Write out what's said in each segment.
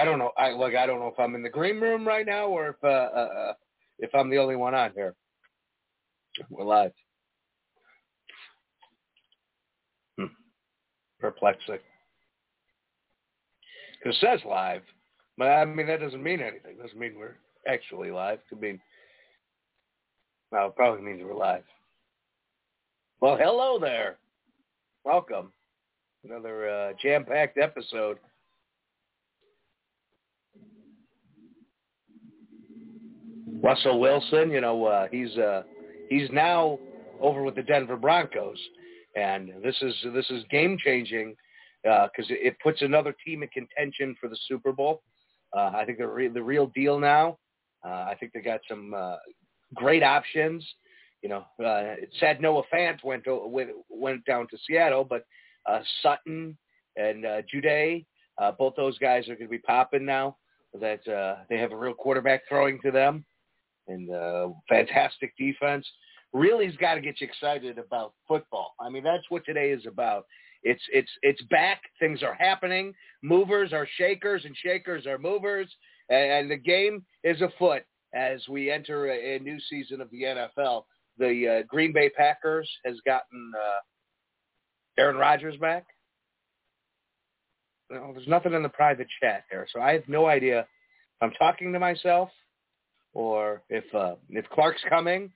I don't know. I look. I don't know if I'm in the green room right now or if uh, uh, if I'm the only one on here. We're live. Hmm. Perplexing. it says live, but I mean that doesn't mean anything. It Doesn't mean we're actually live. It Could mean. Well, it probably means we're live. Well, hello there. Welcome. Another uh, jam-packed episode. Russell Wilson, you know, uh, he's uh, he's now over with the Denver Broncos, and this is this is game changing because it, it puts another team in contention for the Super Bowl. Uh, I think they're re- the real deal now. Uh, I think they got some uh, great options. You know, uh, it's sad Noah Fant went to, went went down to Seattle, but uh, Sutton and uh, Jeudy, uh, both those guys are going to be popping now. That uh, they have a real quarterback throwing to them and uh, fantastic defense. Really has got to get you excited about football. I mean, that's what today is about. It's it's it's back. Things are happening. Movers are shakers, and shakers are movers. And, the game is afoot as we enter a, a new season of the NFL. The uh, Green Bay Packers has gotten uh, Aaron Rodgers back. No, there's nothing in the private chat there, so I have no idea. I'm talking to myself or if uh, if Clark's coming.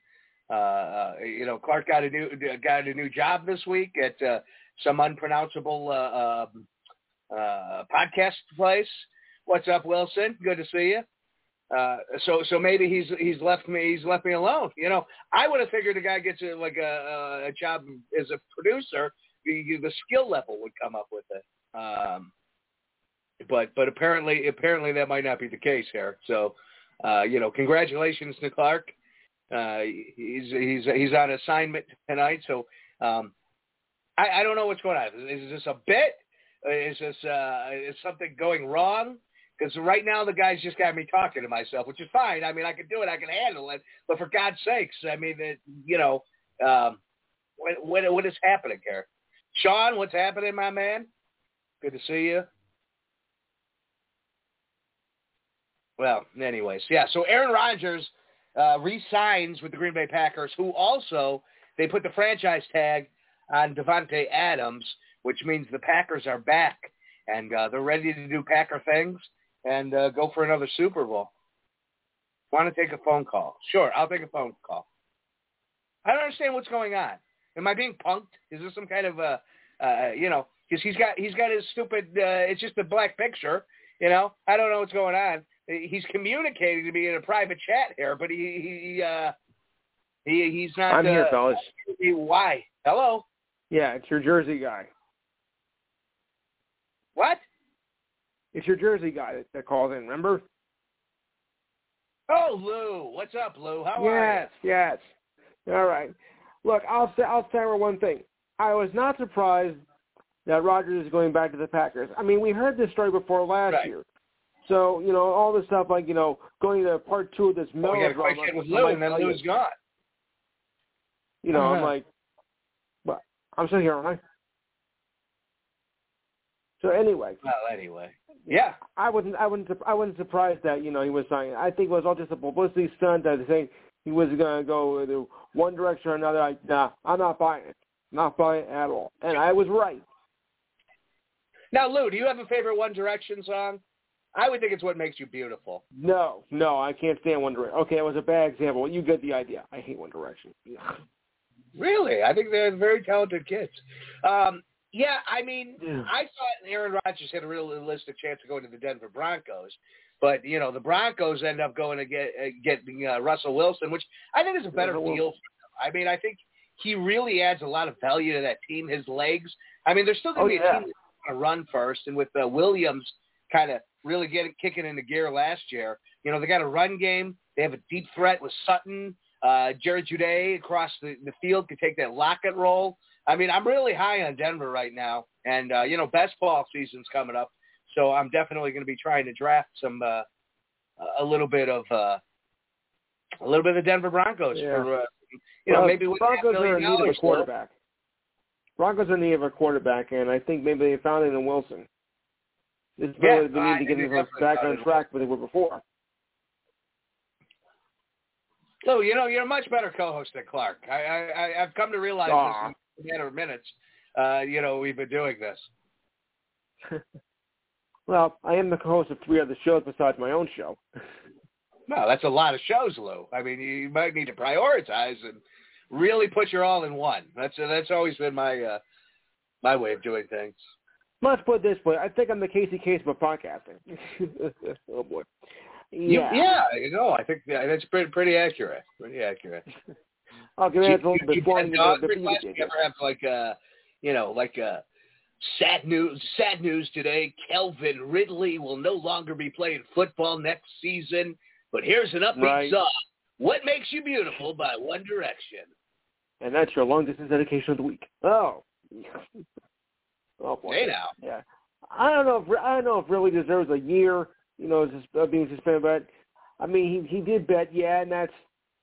Uh, uh, you know, Clark got a new got a new job this week at uh, some unpronounceable uh, um, uh, podcast place. What's up, Wilson? Good to see you. Uh, so so maybe he's he's left me he's left me alone. You know, I would have figured the guy gets a, like a, a job as a producer, the the skill level would come up with it. Um, but but apparently apparently that might not be the case here. So uh, you know, congratulations to Clark. Uh, he's he's he's on assignment tonight, so um, I, I don't know what's going on. Is this a bit? Is this uh, is something going wrong? Because right now the guy's just got me talking to myself, which is fine. I mean, I can do it, I can handle it. But for God's sakes, I mean, it, you know, um, what, what what is happening here? Sean, what's happening, my man? Good to see you. Well, anyways, yeah. So Aaron Rodgers uh, re-signs with the Green Bay Packers, who also they put the franchise tag on Davante Adams, which means the Packers are back and uh, they're ready to do Packer things and uh, go for another Super Bowl. Want to take a phone call? Sure, I'll take a phone call. I don't understand what's going on. Am I being punked? Is this some kind of a, uh, you know, because he's got he's got his stupid. Uh, it's just a black picture You know, I don't know what's going on. He's communicating to me in a private chat here, but he he uh, he he's not. I'm here, uh, fellas. Why? Hello. Yeah, it's your Jersey guy. What? It's your Jersey guy that, that calls in. Remember? Oh, Lou. What's up, Lou? How are you? yes, yes. All right. Look, I'll say I'll say one thing. I was not surprised that Rodgers is going back to the Packers. I mean, we heard this story before last Right. year. So you know all this stuff like you know going to part two of this you? Oh, we got a question with Lou, and then yeah. Lou's gone. You know, I'm Uh-huh. like, but I'm still here, aren't I? So anyway, Well, anyway. Yeah. I wouldn't. I wouldn't. I wasn't surprised that you know he was signing. I think it was all just a publicity stunt that saying he was going to go either one direction or another. I, nah, I'm not buying it. Not buying it at all. And I was right. Now, Lou, do you have a favorite One Direction song? I would think it's "What Makes You Beautiful." No, no, I can't stand One Direction. Okay, it was a bad example. You get the idea. I hate One Direction. Really, I think they're very talented kids. Um, yeah, I mean, Yeah. I thought Aaron Rodgers had a realistic chance of going to the Denver Broncos, but you know the Broncos end up going to get uh, getting uh, Russell Wilson, which I think is a better Russell deal. I mean, I think he really adds a lot of value to that team. His legs. I mean, there's still going Oh, to be yeah. a team that's going to run first, and with uh, Williams kind of really getting kicking into gear last year, you know, they got a run game. They have a deep threat with Sutton. Uh, Jerry Jeudy across the, the field could take that locket roll. I mean, I'm really high on Denver right now, and uh, you know, best ball season's coming up, so I'm definitely going to be trying to draft some uh, a little bit of uh, a little bit of the Denver Broncos Yeah. for uh, you know Well, maybe with Broncos are in need of a quarterback. Broncos are in need of a quarterback, and I think maybe they found it in Wilson. This is Yeah, they need to get think them back on track where they were before. So you know, you're a much better co-host than Clark. I, I, I've come to realize Aw. this in a matter of minutes. Uh, you know, we've been doing this. Well, I am the co host of three other shows besides my own show. No, that's a lot of shows, Lou. I mean, you might need to prioritize and really put your all in one. That's that's always been my uh, my way of doing things. Let's put it this way: I think I'm the Casey Kasem of podcasting. oh boy. You- Yeah. yeah, you know, I think yeah, that's pretty pretty accurate. Pretty accurate. I'll give you, a little bit more get than dog the requests? the- You ever have like a, you know, like a sad news? Sad news today. Calvin Ridley will no longer be playing football next season. But here's an upbeat Right. song. What makes you beautiful by One Direction. And that's your long distance dedication of the week. Oh. oh boy. Hey now. Yeah. I don't know if I don't know if really deserves a year, you know, uh, being suspended. But I mean, he he did bet, yeah, and that's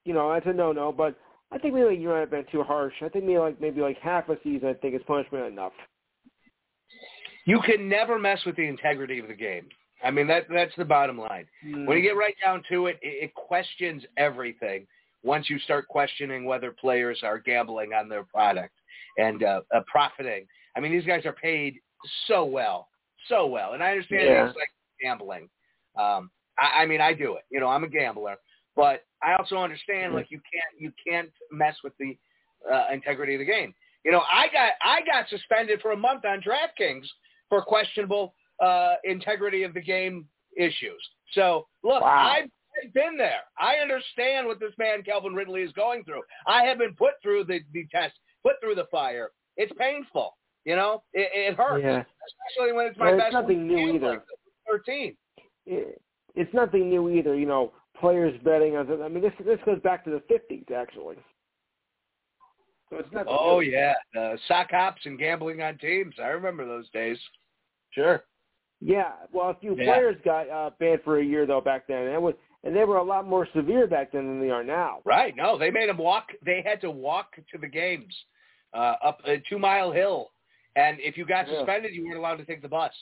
you know that's a no no. But I think maybe a year might have been too harsh. I think maybe like maybe like half a season. I think is punishment enough. You can never mess with the integrity of the game. I mean, that that's the bottom line. When you get right down to it, it, it questions everything. Once you start questioning whether players are gambling on their product and uh, uh, profiting, I mean, these guys are paid so well, so well, and I understand Yeah. it's like gambling. Um, I, I mean, I do it. You know, I'm a gambler, but I also understand like you can't you can't mess with the uh, integrity of the game. You know, I got I got suspended for a month on DraftKings for questionable uh, integrity of the game issues. So look, Wow. I've I've been there. I understand what this man Calvin Ridley is going through. I have been put through the, the test, put through the fire. It's painful. You know, it, it hurts, Yeah. especially when it's my Well, it's best. nothing new either. like Thirteen. It, it's nothing new either. You know, players betting. on I mean, this this goes back to the fifties actually. So it's not. Oh yeah, uh, sock hops and gambling on teams. I remember those days. Sure. Yeah, well, a few Yeah. players got uh, banned for a year though back then, and it was and they were a lot more severe back then than they are now. Right. No, they made them walk. They had to walk to the games uh, up a two mile hill, and if you got Yeah. suspended, you weren't allowed to take the bus.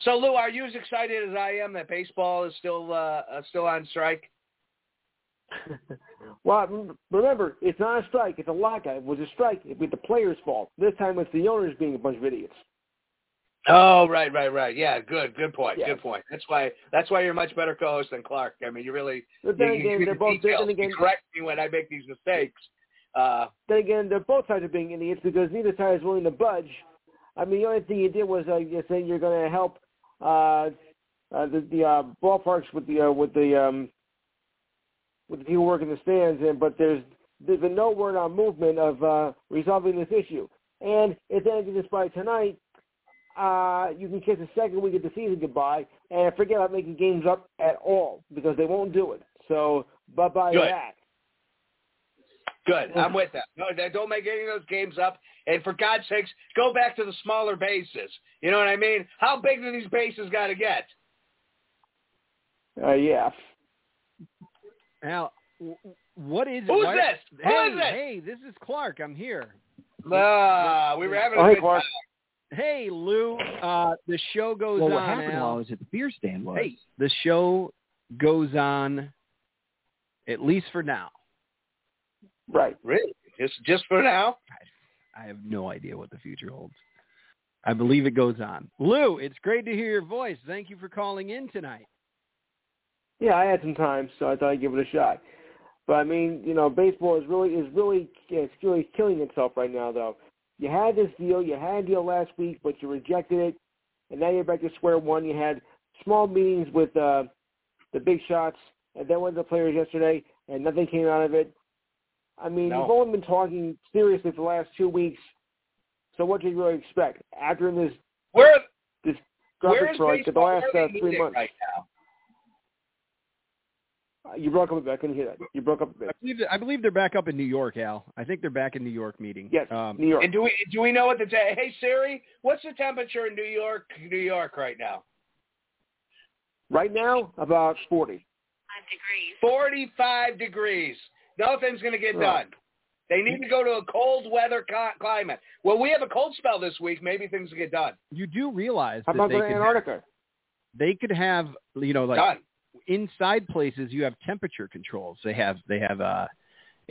So, Lou, are you as excited as I am that baseball is still uh, uh, still on strike? well, remember, it's not a strike; it's a lockout. It was a strike. It was the players' fault. This time, it's the owners being a bunch of idiots. Oh, right, right, right. Yeah, good, good point, Yeah. good point. That's why that's why you're a much better co-host than Clark. I mean, you really you, then you again, give they're the both. details. Again, you correct me when I make these mistakes. Uh, then again, they're both sides are being idiots because neither side is willing to budge. I mean, the only thing you did was uh, you said you're going to help uh, uh, the, the uh, ballparks with the uh, with the um, with the people working the stands, and but there's there's been no word on movement of uh, resolving this issue. And if they do this by tonight, uh, you can kiss the second week of the season goodbye and forget about making games up at all because they won't do it. So bye bye that. Good. I'm with that. No, don't make any of those games up. And for God's sakes, go back to the smaller bases. You know what I mean? How big do these bases got to get? Uh, yeah. Now, what is it? Who's why, this? Who hey, is this? Hey, this is Clark. I'm here. Ah, we were having Oh, a hey, good Clark. time. Hey, Lou. Uh, the show goes well, on. what happened Al. while I was at the beer stand was Hey, the show goes on at least for now. Right. Really? Just just for now? I I have no idea what the future holds. I believe it goes on. Lou, it's great to hear your voice. Thank you for calling in tonight. Yeah, I had some time, so I thought I'd give it a shot. But I mean, you know, baseball is really is really yeah, it's really killing itself right now. Though you had this deal, you had a deal last week, but you rejected it, and now you're back to square one. You had small meetings with uh, the big shots, and then went to the players yesterday, and nothing came out of it. I mean, No. you've only been talking seriously for the last two weeks. So what do you really expect after this Where this where garbage is strike the last uh, three meeting months? right now? Uh, You broke up a bit. I couldn't hear that. You broke up a I bit. believe, I believe they're back up in New York, Al. I think they're back in New York meeting. Yes, Um, New York. And do we do we know what the day? Hey Siri, what's the temperature in New York, New York right now? Right now, about 40. Forty-five degrees. Nothing's going to get Right. done. They need to go to a cold weather co- climate. Well, we have a cold spell this week. Maybe things will get done. you do realize How that about they going could, Antarctica? they could have, you know, like done. inside places you have temperature controls. They have they have uh,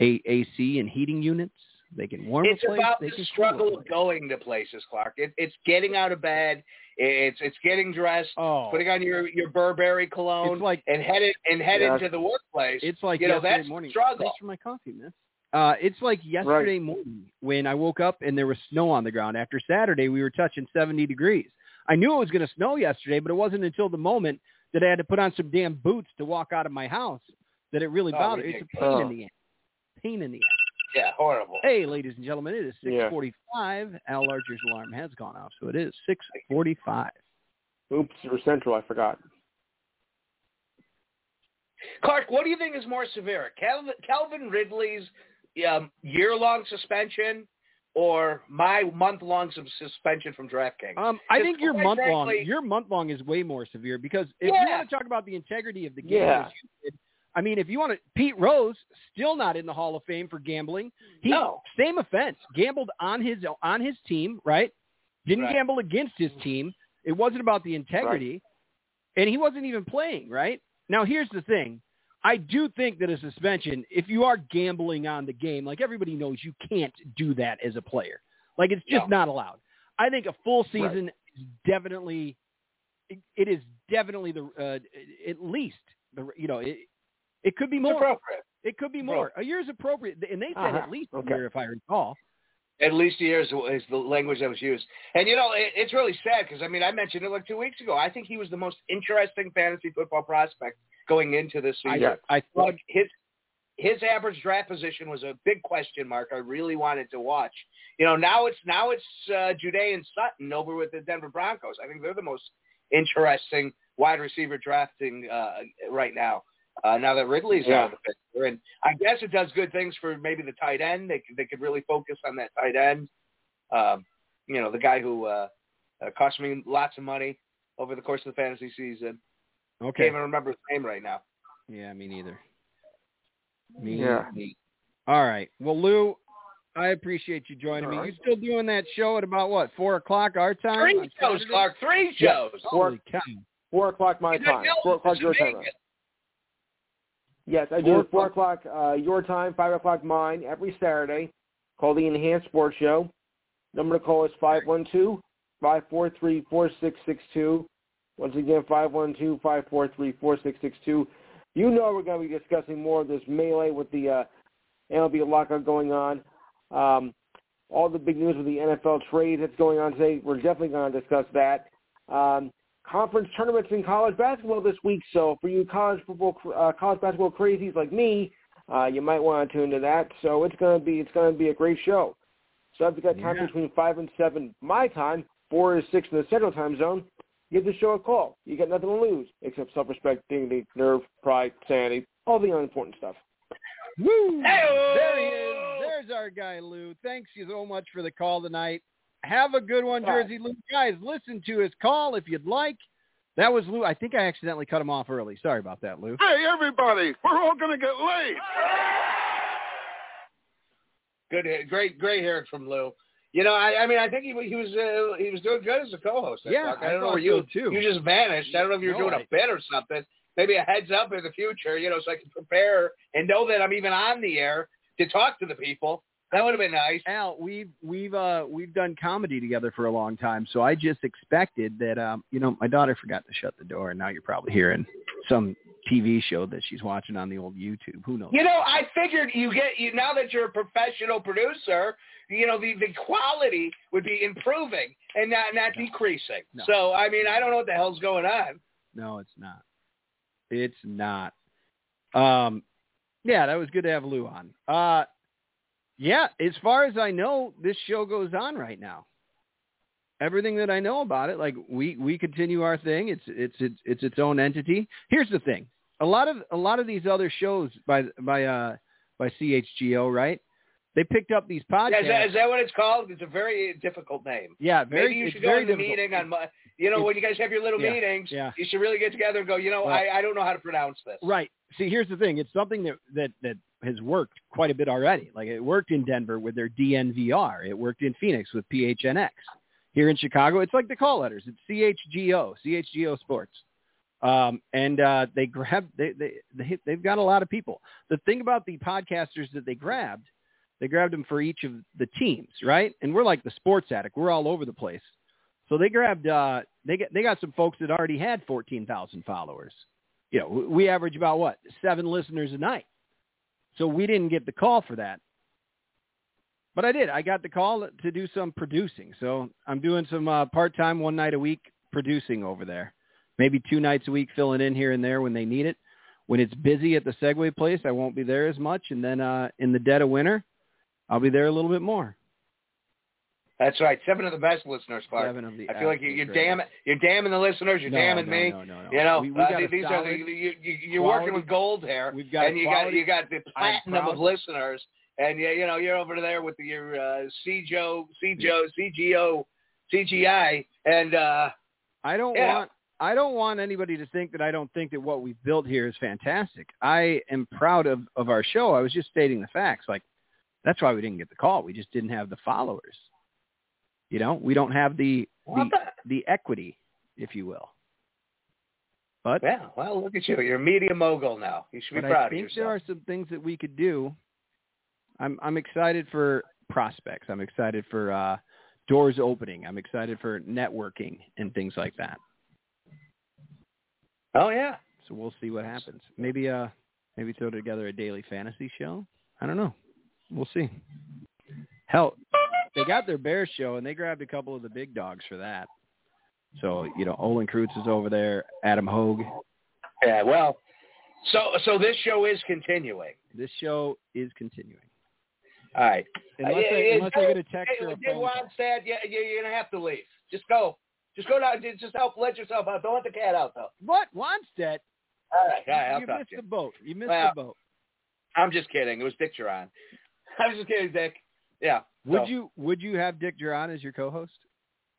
a AC and heating units. They can warm It's a place. about the struggle of going to places, Clark. It, it's getting out of bed. It's it's getting dressed, Oh, putting on your your Burberry cologne, It's like- and headed and headed Yes. to the workplace. it's like you know that's morning. struggle. Thanks for my coffee, miss. Uh, it's like yesterday morning when I woke up and there was snow on the ground. After Saturday, we were touching 70 degrees. I knew it was going to snow yesterday, but it wasn't until the moment that I had to put on some damn boots to walk out of my house that it really Oh, bothered. It's a pain ridiculous. in the ass. Pain in the ass. Yeah, horrible. Hey, ladies and gentlemen, it is Yeah. 6:45. Al Larcher's alarm has gone off, so it is 6:45. Oops, we're Central. I forgot. Clark, what do you think is more severe, Calvin, Calvin Ridley's um, year-long suspension or my month-long suspension from DraftKings? Um, I think your month long, frankly- your month long is way more severe because if you want to talk about the integrity of the game, Yeah. As you did, I mean, if you want to, Pete Rose still not in the Hall of Fame for gambling. He No. same offense, gambled on his on his team, right? Didn't Right. gamble against his team. It wasn't about the integrity, and he wasn't even playing, right? Now here's the thing. I do think that a suspension, if you are gambling on the game, like everybody knows, you can't do that as a player. Like it's just No. not allowed. I think a full season is definitely, it, it is definitely the uh, at least the you know it, it could be more. It could be more. A year is appropriate, and they said Uh-huh. at least a Okay. year, if I recall. At least a year is, is the language that was used. And, you know, it, it's really sad because, I mean, I mentioned it like two weeks ago. I think he was the most interesting fantasy football prospect going into this I, season. I Well, his his average draft position was a big question mark. I really wanted to watch. You know, now it's now it's uh, Jeudy and Sutton over with the Denver Broncos. I think they're the most interesting wide receiver drafting uh, right now. Uh, now that Ridley's Yeah. out of the picture, and I guess it does good things for maybe the tight end. They they could really focus on that tight end. Um, you know, the guy who uh, uh, cost me lots of money over the course of the fantasy season. okay. Can't even remember his name right now. Yeah, me neither. Me, Yeah. me. All right. Well, Lou, I appreciate you joining All me. right. You still doing that show at about what four o'clock our time? Three shows, Saturday? Clark. Three Yeah. shows. Holy cow! Four o'clock my time. Four o'clock your in time. Yes, I do Four four o'clock uh, your time, five o'clock mine every Saturday. Call the Enhanced Sports Show. Number to call is five one two five four three four six six two. Once again, five one two five four three four six six two. You know we're going to be discussing more of this melee with the uh, MLB lockout going on. Um, all the big news with the NFL trade that's going on today. We're definitely going to discuss that. Um, conference tournaments in college basketball this week. So for you college football, uh, college basketball crazies like me, uh, you might want to tune to that. So it's gonna be it's gonna be a great show. So if you got time Yeah. between five and seven my time, four is six in the Central Time Zone, give the show a call. You got nothing to lose except self-respect, dignity, nerve, pride, sanity, all the unimportant stuff. Woo! Hey-o! There he is. There's our guy, Lou. Thanks you so much for the call tonight. Have a good one, Bye. Jersey Lou. Guys, listen to his call if you'd like. That was Lou. I think I accidentally cut him off early. Sorry about that, Lou. Hey, everybody, we're all going to get laid. Good, great, great hearing from Lou. You know, I, I mean, I think he, he was uh, he was doing good as a co-host. that Yeah, I I don't know thought where you so, too. you just vanished. I don't know if you were No, doing I- a bit or something. Maybe a heads up in the future, you know, so I can prepare and know that I'm even on the air to talk to the people. That would have been nice. Al, we've we've uh we've done comedy together for a long time, so I just expected that um you know my daughter forgot to shut the door, and now you're probably hearing some TV show that she's watching on the old YouTube. Who knows? You know, I figured you get you now that you're a professional producer. You know, the the quality would be improving and not not decreasing. No. So, I mean, I don't know what the hell's going on. No, it's not. It's not. Um, yeah, that was good to have Lou on. Uh, yeah, as far as I know, this show goes on right now. Everything that I know about it, like we we continue our thing. It's it's it's it's its own entity. Here's the thing: a lot of a lot of these other shows by by uh by CHGO, right? They picked up these podcasts. Is that, is that what it's called? It's a very difficult name. yeah, very. Maybe you should go to the difficult. meeting on, Mo- you know, It's- when you guys have your little yeah, meetings, yeah. you should really get together and go, you know, I, I don't know how to pronounce this. Right. See, here's the thing. It's something that, that, that has worked quite a bit already. Like it worked in Denver with their DNVR. It worked in Phoenix with PHNX. Here in Chicago, it's like the call letters. It's CHGO, CHGO Sports. Um, and uh, they grabbed, they, they, they, they've got a lot of people. The thing about the podcasters that they grabbed, they grabbed them for each of the teams, right? And we're like the sports addict. We're all over the place. So they grabbed, uh, they, got, they got some folks that already had 14,000 followers you know, we average about what seven listeners a night. So we didn't get the call for that, but I did. I got the call to do some producing. So I'm doing some uh, part time, one night a week producing over there. Maybe two nights a week, filling in here and there when they need it. When it's busy at the Segway place, I won't be there as much, and then uh, in the dead of winter, I'll be there a little bit more. That's right. Seven of the best listeners, Clark. Seven of the I feel like you, you're damn you're damning the listeners. You're No, damning no, me. no, no, no. You know, we, we uh, these are the, you, you, you're quality- working with gold here, We've got and you quality- got you got the platinum of listeners, and you, you know you're over there with your uh, CJO, CJO, CGO, CGI, and uh, I don't Yeah. want I don't want anybody to think that I don't think that what we've built here is fantastic. I am proud of of our show. I was just stating the facts. Like that's why we didn't get the call. We just didn't have the followers. You know, we don't have the the, the? equity, if you will. But Yeah, well, look at you. You're a media mogul now. You should be proud I of think yourself. there are some things that we could do. I'm I'm excited for prospects. I'm excited for uh, doors opening. I'm excited for networking and things like that. Oh yeah. So we'll see what happens. Maybe uh maybe throw together a daily fantasy show. I don't know. We'll see. Hell, they got their Bears show and they grabbed a couple of the big dogs for that. So, you know, Olin Kreutz is over there, Adam Hoge. Yeah. Well, so so this show is continuing. This show is continuing. All right. Unless, Uh, I, unless I get a text Hey, or a Dick phone call. Wannstedt, yeah, you, you're gonna have to leave. Just go. Just go down. Just help. Let yourself out. Don't let the cat out, though. What? Wannstedt? All right. All right. I'll you talk missed the boat. You missed Well, the boat. I'm just kidding. It was Dick Jauron. I was just kidding, Dick. Yeah. Would so- you would you have Dick Jauron as your co-host?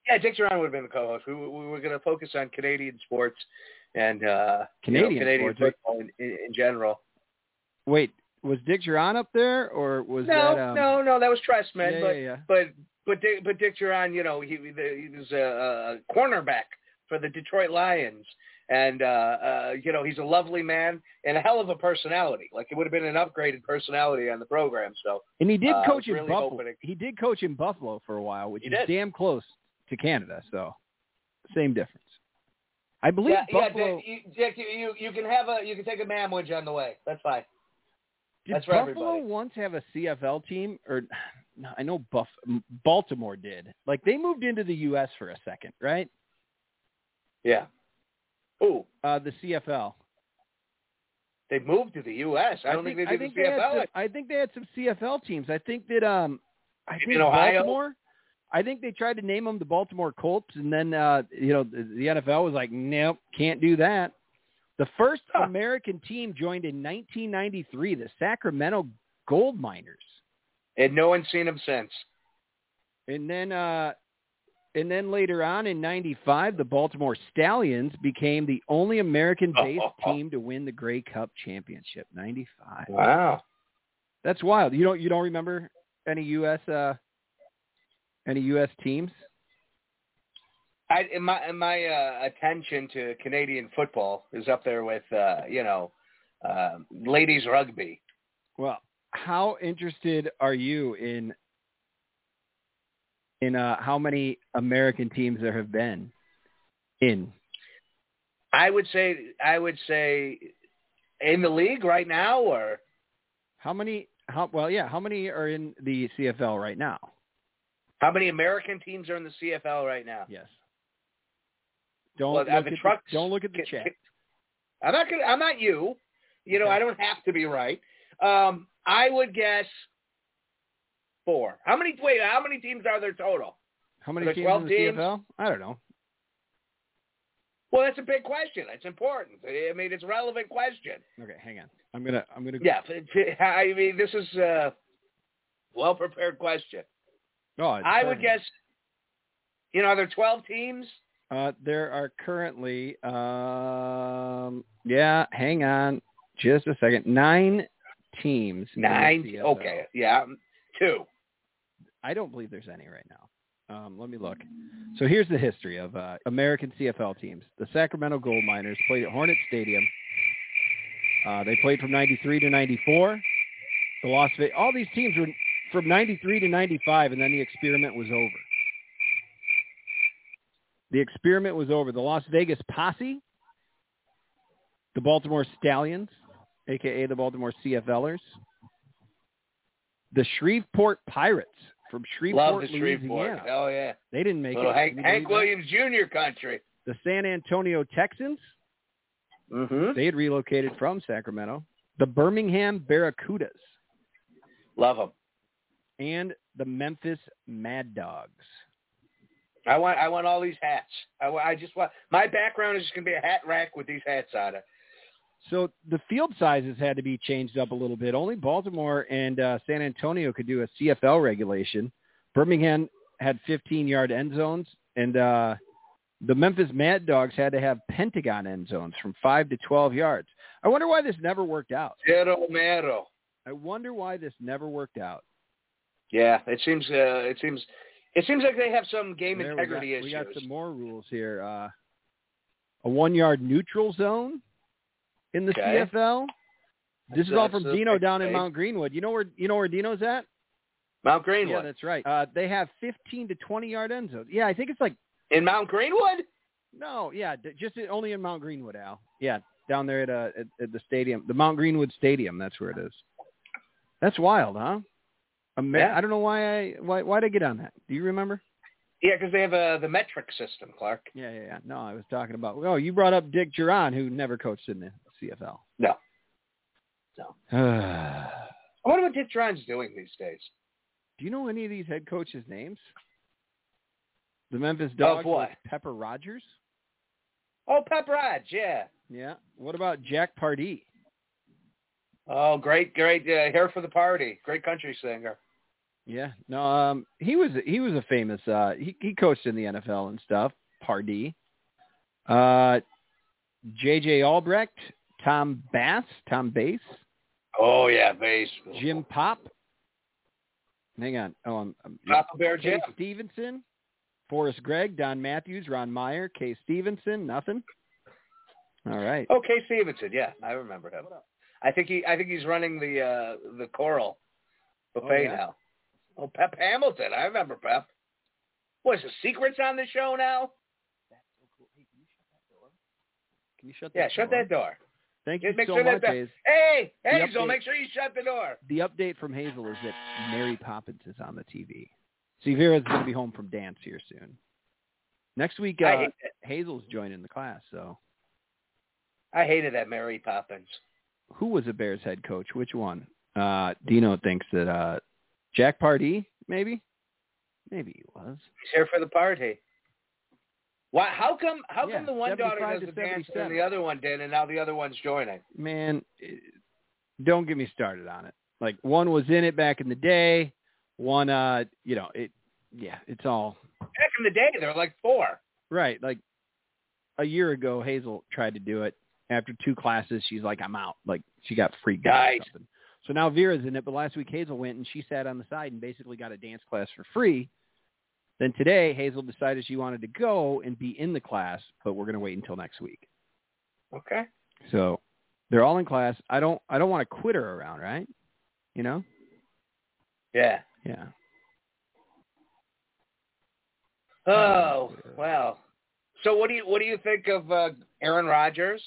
Yeah, Dick Jauron would have been the co-host. We, we, we were going to focus on Canadian sports and uh, you know, Canadian Canadian sports, football in, in, in general. Wait, was Dick Jauron up there or was No, that um, no, no. That was Trestman. yeah, but yeah, yeah. but but Dick, but Dick Jauron, you know, he he was a, a cornerback for the Detroit Lions, and uh, uh, you know, he's a lovely man and a hell of a personality. Like it would have been an upgraded personality on the program. So And he did Uh, coach in really Buffalo. He did coach in Buffalo for a while, which He is did. damn close to Canada. So, same difference. I believe yeah, yeah, Buffalo. You, Dick, you, you you can have a you can take a Manwich on the way. That's fine. did that's Buffalo everybody. once have a CFL team? Or I know Buff Baltimore did. Like they moved into the U.S. for a second, right? Yeah. Who? Uh, the CFL. They moved to the U.S. I don't think, they I think the they had CFL. some, I think they had some CFL teams. I think that um, I Maybe think in Ohio? Baltimore. I think they tried to name them the Baltimore Colts, and then uh, you know the, the NFL was like, nope, can't do that. The first Huh. American team joined in 1993, the Sacramento Gold Miners, and no one's seen them since. and then uh, and then later on in '95, the Baltimore Stallions became the only American-based team to win the Grey Cup championship. '95. Wow. That's wild. You don't you don't remember any U.S. Uh, any U.S. teams? I my my uh, attention to Canadian football is up there with uh, you know uh, ladies rugby. Well, how interested are you in in uh, how many American teams there have been in? I would say I would say in the league right now, or How many? How well? Yeah. How many are in the CFL right now? how many American teams are in the CFL right now? Yes. Don't Well, look at the the, don't look at the chat. I'm not gonna. I'm not you. You know, Okay. I don't have to be right. Um, I would guess four. How many? Wait, how many teams are there total? How many teams 12 in the teams? CFL? I don't know. Well, that's a big question. It's important. I mean, it's a relevant question. Okay, hang on. I'm gonna I'm gonna. Yeah, I mean, this is a well prepared question. Oh, I would guess. You know, are there twelve teams? Uh, there are currently, um, yeah, hang on just a second. Nine teams. Nine. Okay, yeah, two. I don't believe there's any right now. Um, let me look. So here's the history of uh, American CFL teams. The Sacramento Gold Miners played at Hornet Stadium. Uh, they played from 93 to 94. The Las Vegas, all these teams were from 93 to 95, and then the experiment was over. The experiment was over. The Las Vegas Posse, the Baltimore Stallions, aka the Baltimore CFLers, the Shreveport Pirates from Shreveport, Love the Shreveport. Louisiana. Oh yeah, They didn't make little it. Hank, Hank? Williams Jr. country. The San Antonio Texans, Mm-hmm. they had relocated from Sacramento. The Birmingham Barracudas Love them. and the Memphis Mad Dogs. I want I want all these hats. I, I just want my background is just gonna be a hat rack with these hats on it. So the field sizes had to be changed up a little bit. Only Baltimore and uh, San Antonio could do a CFL regulation. Birmingham had 15-yard end zones, and uh, the Memphis Mad Dogs had to have pentagon end zones from 5 to 12 yards. I wonder why this never worked out. Zero. I wonder why this never worked out. Yeah, it seems uh, it seems it seems like they have some game There, integrity we got, issues. We got some more rules here. Uh, a one-yard neutral zone in the Okay. CFL. This That's- is all from Dino down in. Mount Greenwood. You know where you know where Dino's at? Mount Greenwood. Yeah, that's right. Uh, they have 15 to 20 yard end zones. Yeah, I think it's like In Mount Greenwood? no, yeah, just only in Mount Greenwood, Al. Yeah, down there at uh at, at the stadium, the Mount Greenwood Stadium. That's where it is. That's wild, huh? Amer- Yeah. I don't know why I why why did I get on that? Do you remember? Yeah, because they have uh, the metric system, Clark. Yeah, yeah, yeah. No, I was talking about. Oh, you brought up Dick Jauron, who never coached in the CFL. No. Do I wonder what Dick Jauron's doing these days. Do you know any of these head coaches' names? The Memphis Dogs. what? like Pepper Rogers. Oh, Pep Raj, yeah. Yeah. What about Jack Pardee? Oh, great, great. Uh, here for the party. Great country singer. Yeah. No, um he was he was a famous uh he he coached in the NFL and stuff, Pardee. Uh JJ Albrecht, Tom Bass, Tom Bass, Oh, yeah, base. Jim Pop. Hang on. Oh, I'm, I'm Papa Bear Jim. Stevenson, Forrest Gregg, Don Matthews, Ron Meyer, Kay Stephenson, nothing. All right. Oh, Kay Stephenson. Yeah, I remember him. I think he. I think he's running the uh, the choral buffet Oh, yeah? now. Oh, Pep Hamilton. I remember Pep. What is the secrets on the show now? That's so cool. Hey, Can you shut Yeah, that shut door? that door. Thank you Make so sure that much, Hayes. Hey, Hazel, update- make sure you shut the door. The update from Hazel is that Mary Poppins is on the TV. See, Vera's going to be home from dance here soon. Next week, uh. Hazel's joining the class, so I hated that Mary Poppins. Who was a Bears head coach? Which one? Uh, Dino thinks that uh, Jack Pardee, maybe. Maybe he was. He's here for the party. Why? How come? How Yeah, come the one daughter 75 does to the dance and the other one did, and now the other one's joining? Man, eh, don't get me started on it. Like one was in it back in the day. One, uh, you know, it. Yeah, it's all Back in the day, there were like four. right. Like a year ago, Hazel tried to do it. After two classes, she's like, "I'm out." Like she got freaked out or something. So now Vera's in it, but last week Hazel went and she sat on the side and basically got a dance class for free. Then today, Hazel decided she wanted to go and be in the class, but we're going to wait until next week. Okay. So they're all in class. I don't I don't want to quit her around, right? You know? Yeah. Yeah. Oh well. So what do you what do you think of uh, Aaron Rodgers?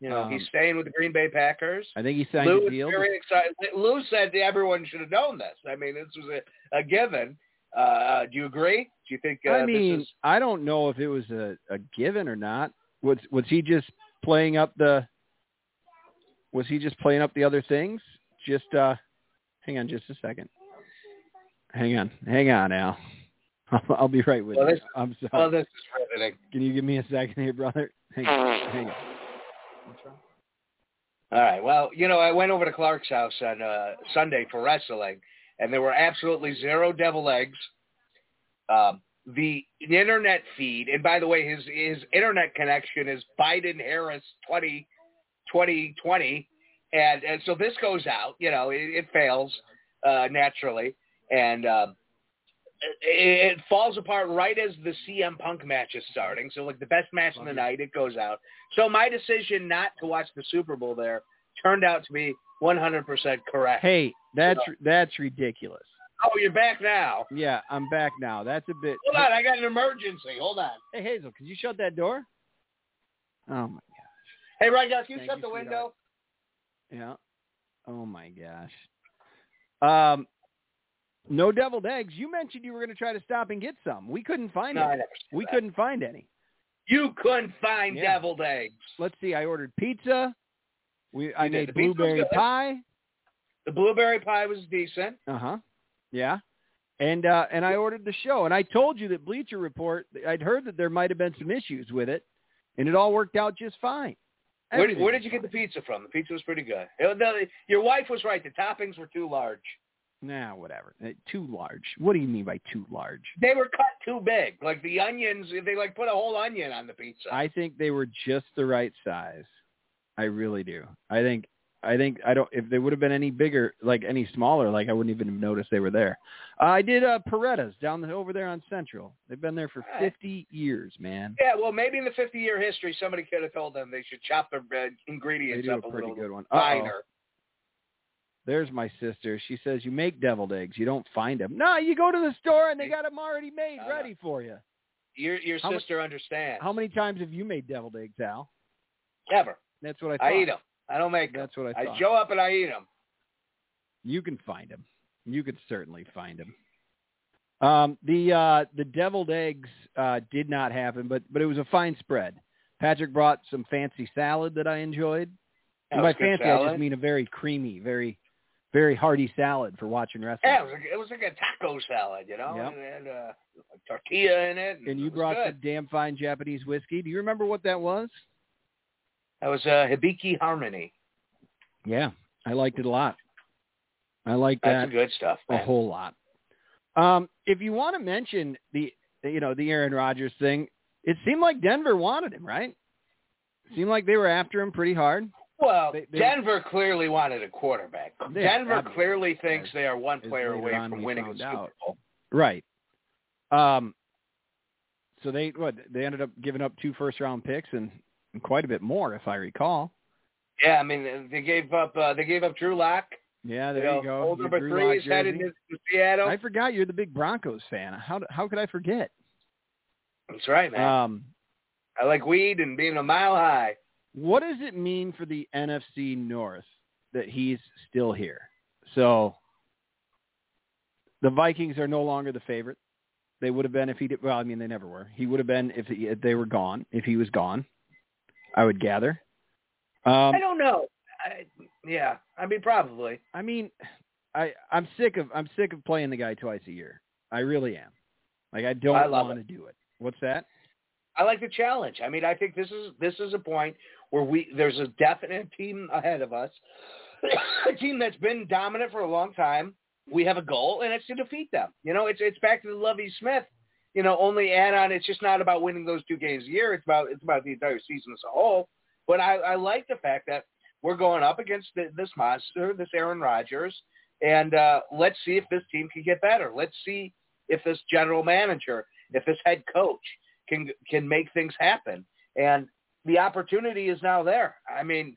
You know, Um, he's staying with the Green Bay Packers. I think he signed Lou a deal. very excited. Lou said everyone should have known this. I mean, this was a, a given. Uh, do you agree? Do you think uh, I mean, this is? I don't know if it was a, a given or not. Was was he just playing up the was he just playing up the other things? Just uh hang on just a second. Hang on. Hang on, Al. I'll, I'll be right with Well, you. this- I'm sorry. Oh, this is riveting. Can you give me a second here, brother? Hang on. Hang on. All right. Well, you know, I went over to Clark's house on uh, Sunday for wrestling, and there were absolutely zero devil eggs. Um, the internet feed, and by the way, his his internet connection is Biden Harris 20, 2020, and and so this goes out. You know, it, it fails uh, naturally, and um, it, it falls apart right as the CM Punk match is starting. So like the best match of the night, it goes out. So my decision not to watch the Super Bowl there turned out to be 100% correct. Hey, that's that's ridiculous. Oh, you're back now. Yeah, I'm back now. That's a bit Hold on, I got an emergency. Hold on. Hey Hazel, could you shut that door? Oh my gosh. Hey, now, can you Thank shut you, the window? Yeah. Oh my gosh. Um, no deviled eggs. You mentioned you were going to try to stop and get some. We couldn't find No, any. We that. couldn't find any. You couldn't find Yeah. deviled eggs. Let's see. I ordered pizza. We I did. made The blueberry pie. The blueberry pie was decent. Uh huh. Yeah. And uh, and I ordered the show. And I told you that Bleacher Report. I'd heard that there might have been some issues with it, and it all worked out just fine. Where, Everything where did you get the pizza from? The pizza was pretty good. It- the- your wife was right. The toppings were too large. Nah, whatever. Uh, Too large. What do you mean by too large? They were cut too big. Like the onions, they like put a whole onion on the pizza. I think they were just the right size. I really do. I think I think I don't if they would have been any bigger, like any smaller, like I wouldn't even have noticed they were there. Uh, I did uh Paretta's down the, over there on Central. They've been there for right. 50 years, man. yeah, well, maybe in the 50-year history, somebody could have told them they should chop their uh, ingredients do a up a pretty little good one. Uh-oh. finer. There's my sister. She says you make deviled eggs. You don't find them. No, you go to the store and they got them already made, no. ready for you. Your your How sister understands. How many times have you made deviled eggs, Al? Ever. That's what I thought. I eat them. I don't make them. That's what I I thought. show up and I eat them. You can find them. You could certainly find them. Um, the uh, the deviled eggs uh, did not happen, but but it was a fine spread. Patrick brought some fancy salad that I enjoyed. That And by fancy, I just mean a very creamy, very very hearty salad for watching wrestling. Yeah, it was, like, it was like a taco salad, you know, Yep. and, and uh, tortilla in it. and you it brought good. some damn fine Japanese whiskey. Do you remember what that was? That was uh, Hibiki Harmony. Yeah, I liked it a lot. I like That's that some good stuff. a whole lot. Um, if you want to mention the, you know, the Aaron Rodgers thing, it seemed like Denver wanted him, right? seemed like they were after him pretty hard. Well, They- they- Denver clearly wanted a quarterback. Denver clearly thinks they are one player away from winning the Super. Bowl. Right. Um, so they what they ended up giving up two first round picks and quite a bit more, if I recall. Yeah, I mean they gave up uh, they gave up Drew Lock. Yeah, there you, know, you go. Old number Drew three Lock is headed to, to Seattle. I forgot you're the big Broncos fan. How how could I forget? That's right, man. Um, I like weed and being a mile high. what does it mean for the NFC North that he's still here? So the Vikings are no longer the favorite. They would have been if he did. Well, I mean, they never were. He would have been if, he, if they were gone. If he was gone, I would gather. Um, I don't know. I, yeah, I mean probably. I mean, I I'm sick of I'm sick of playing the guy twice a year. I really am. Like I don't want to do it. What's that? I like the challenge. I mean, I think this is this is a point where we there's a definite team ahead of us, a team that's been dominant for a long time. We have a goal, and it's to defeat them. You know, it's it's back to the Lovie Smith. You know, only add on. It's just not about winning those two games a year. It's about it's about the entire season as a whole. But I, I like the fact that we're going up against the, this monster, this Aaron Rodgers, and uh, let's see if this team can get better. Let's see if this general manager, if this head coach can can make things happen. And the opportunity is now there. I mean,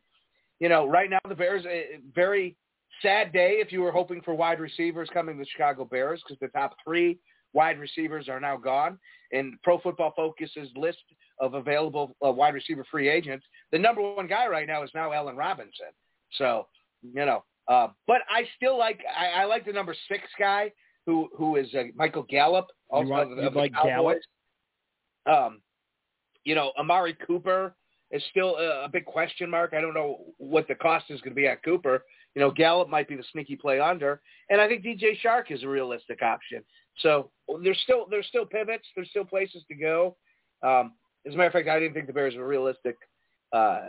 you know, right now the Bears a very sad day if you were hoping for wide receivers coming to the Chicago Bears because the top three wide receivers are now gone. And Pro Football Focus's list of available uh, wide receiver free agents, the number one guy right now is now Allen Robinson. So, you know, uh, but I still like I, I like the number six guy who who is uh, Michael Gallup. Also You want- of, you of like Cowboys. Um, you know, Amari Cooper is still a, a big question mark. I don't know what the cost is going to be at Cooper. You know, Gallup might be the sneaky play under, and I think DJ Chark is a realistic option. So there's still there's still pivots. There's still places to go. Um, as a matter of fact, I didn't think the Bears were realistic uh,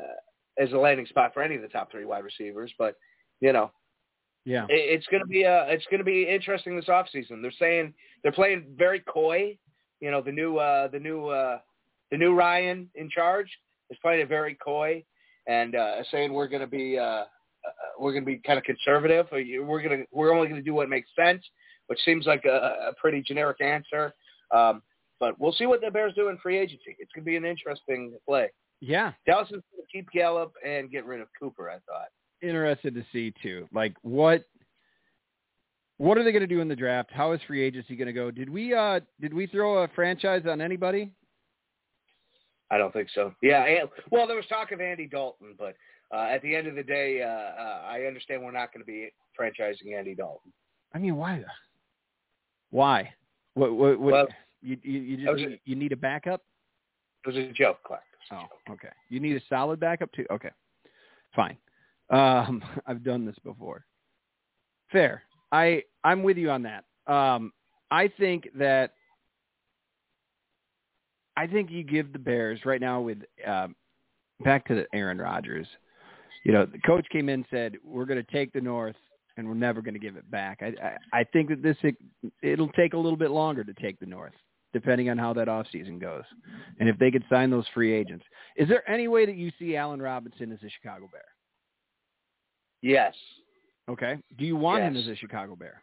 as a landing spot for any of the top three wide receivers, but you know, Yeah. it, it's going to be uh, it's to be interesting this offseason. They're saying they're playing very coy. You know, the new uh, the new uh, the new Ryan in charge is playing it very coy and uh, saying we're going to be uh, we're going to be kind of conservative. We're going to we're only going to do what makes sense, which seems like a, a pretty generic answer. Um, but we'll see what the Bears do in free agency. It's going to be an interesting play. Yeah. Dallas is going to keep Gallup and get rid of Cooper. I thought. Interested to see too. Like what what are they going to do in the draft? How is free agency going to go? Did we uh did we throw a franchise on anybody? I don't think so. Yeah. Well, there was talk of Andy Dalton, but uh, at the end of the day, uh, uh, I understand we're not going to be franchising Andy Dalton. I mean, why? Why? What? What? what Well, you you, you just need, you need a backup? It was a joke, Clark. A Oh, joke. okay. You need a solid backup too. Okay, fine. Um, I've done this before. Fair. I I'm with you on that. Um, I think that I think you give the Bears right now with um, back to the Aaron Rodgers. You know, the coach came in and said we're going to take the North and we're never going to give it back. I, I I think that this it'll take a little bit longer to take the North, depending on how that off season goes, and if they could sign those free agents. Is there any way that you see Allen Robinson as a Chicago Bear? Yes. Okay. Do you want him as a Chicago Bear?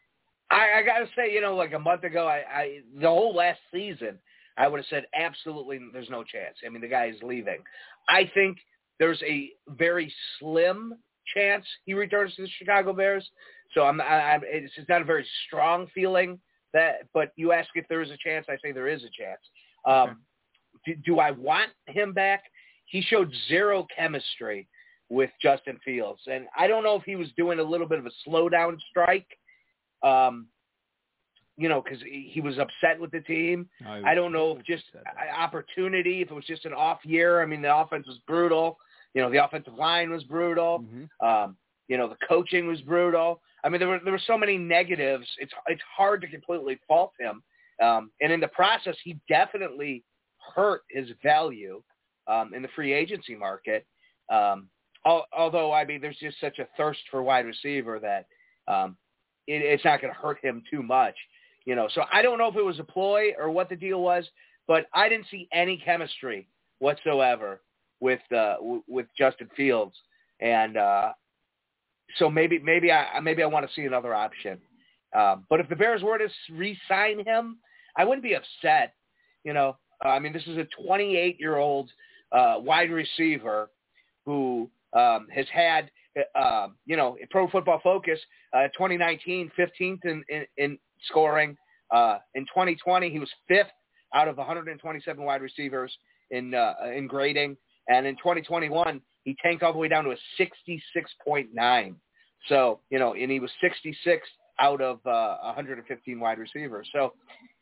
I, I got to say, you know, like a month ago, I, I the whole last season, I would have said absolutely there's no chance. I mean, the guy is leaving. I think there's a very slim chance he returns to the Chicago Bears. So I'm, I, I'm it's it's not a very strong feeling that. But you ask if there is a chance, I say there is a chance. Um, do, do I want him back? He showed zero chemistry with Justin Fields, and I don't know if he was doing a little bit of a slowdown strike. Um, you know, because he was upset with the team. I don't know if just opportunity, if it was just an off year. I mean, the offense was brutal. You know, the offensive line was brutal. Mhm. Um, you know, the coaching was brutal. I mean, there were there were so many negatives. It's it's hard to completely fault him. Um, and in the process, he definitely hurt his value um, in the free agency market. Um, al- although, I mean, there's just such a thirst for wide receiver that um, it, it's not going to hurt him too much. You know, so I don't know if it was a ploy or what the deal was, but I didn't see any chemistry whatsoever with uh, w- with Justin Fields, and uh, so maybe maybe I maybe I want to see another option. Um, but if the Bears were to re-sign him, I wouldn't be upset. You know, uh, I mean, this is a 28-year-old uh, wide receiver who um, has had, uh, you know, Pro Football Focus, uh, 2019, 15th in, in, in scoring. Uh, in 2020, he was fifth out of 127 wide receivers in uh, in grading, and in 2021, he tanked all the way down to a 66.9. So, you know, and he was 66 out of uh, 115 wide receivers. So,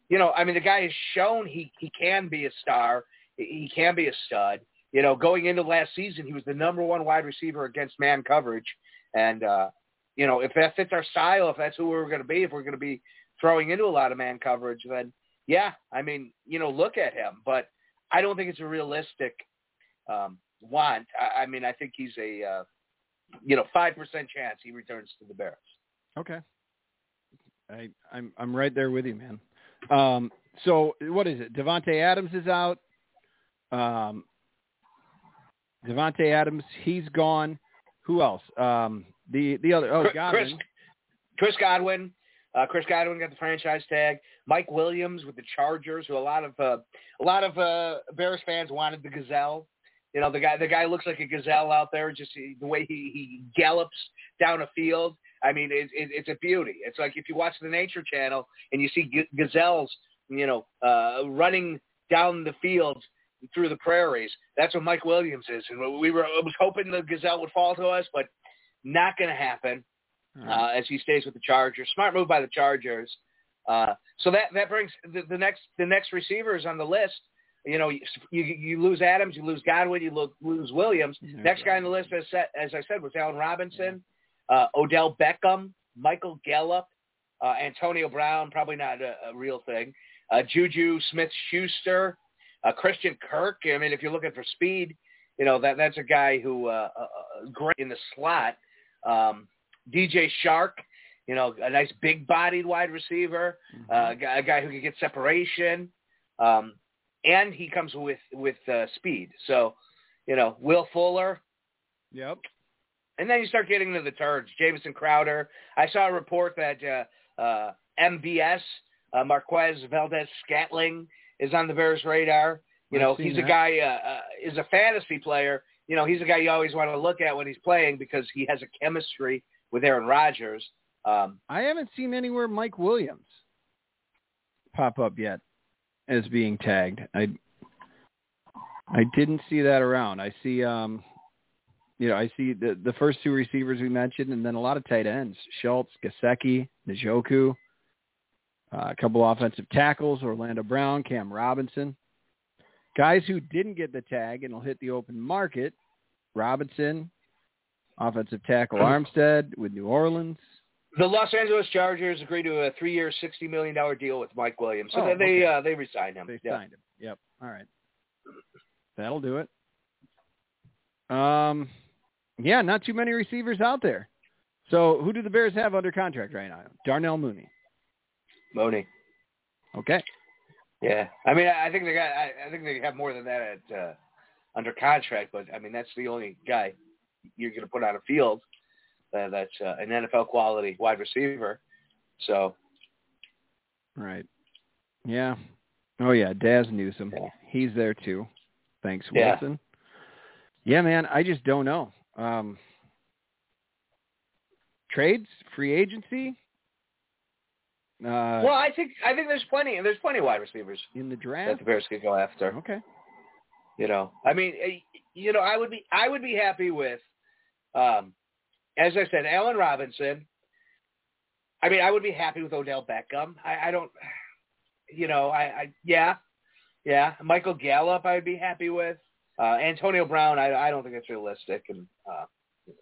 you know, I mean, the guy has shown he he can be a star. He can be a stud. you know, going into last season, he was the number one wide receiver against man coverage. And, uh, you know, if that fits our style, if that's who we're going to be, if we're going to be throwing into a lot of man coverage, then yeah, I mean, you know, look at him. But I don't think it's a realistic um, want. I, I mean, I think he's a, uh, you know, five percent chance he returns to the Bears. Okay. I I'm I'm right there with you, man. Um, so what is it? Davante Adams is out. Um, Davante Adams, he's gone. Who else? Um, the the other oh Godwin. Chris, Chris Godwin. Uh, Chris Godwin got the franchise tag. Mike Williams with the Chargers, who a lot of uh, a lot of uh, Bears fans wanted the gazelle. You know, the guy the guy looks like a gazelle out there. Just the way he he gallops down a field. I mean, it, it, it's a beauty. It's like if you watch the Nature Channel and you see g- gazelles, you know, uh, running down the field through the prairies. That's what Mike Williams is. And we were I was hoping the gazelle would fall to us, but not going to happen uh, as he stays with the Chargers. Smart move by the Chargers. Uh, so that that brings the, the next the next receivers on the list. You know, you, you lose Adams, you lose Godwin, you lose Williams. Next guy on the list, as, as I said, was Allen Robinson, uh, Odell Beckham, Michael Gallup, uh, Antonio Brown, probably not a, a real thing. Uh, Juju Smith-Schuster, uh, Christian Kirk. I mean, if you're looking for speed, you know that that's a guy who uh, uh, uh great in the slot. Um, DJ Chark, you know, a nice big-bodied wide receiver, Mm-hmm. uh, a guy- a guy who can get separation, um, and he comes with with uh, speed. So, you know, Will Fuller, Yep. and then you start getting into the turds. Jamison Crowder. I saw a report that uh, uh, MVS, uh, Marquez Valdez Scatling, is on the Bears' radar. You know, he's a guy, uh, uh, is a fantasy player. You know, he's a guy you always want to look at when he's playing because he has a chemistry with Aaron Rodgers. Um, I haven't seen anywhere Mike Williams pop up yet as being tagged. I I didn't see that around. I see um you know, I see the the first two receivers we mentioned and then a lot of tight ends. Schultz, Gesicki, Njoku, uh, a couple offensive tackles, Orlando Brown, Cam Robinson. Guys who didn't get the tag and will hit the open market, Robinson, offensive tackle Armstead with New Orleans. The Los Angeles Chargers agreed to a three-year, sixty million dollar deal with Mike Williams, so Oh, they they, okay. uh, they resigned him. They Yeah. signed him. Yep. All right. That'll do it. Um, yeah, not too many receivers out there. So who do the Bears have under contract right now? Darnell Mooney. Mooney. Okay. Yeah, I mean, I I think they got. I, I think they have more than that at uh, under contract, but I mean, that's the only guy you're going to put on a field uh, that's uh, an NFL quality wide receiver. So Right. Yeah. Oh yeah, Dazz Newsome. Yeah. He's there too. Thanks, Wilson. Yeah, yeah, man. I just don't know. Um, trades, free agency. Uh, well, I think I think there's plenty there's plenty of wide receivers in the draft that the Bears could go after. Okay. You know, I mean, eh, you know, I would be I would be happy with, um, as I said, Allen Robinson. I mean, I would be happy with Odell Beckham. I, I don't, you know, I, I yeah, yeah. Michael Gallup, I would be happy with. Uh, Antonio Brown, I, I don't think it's realistic, and uh,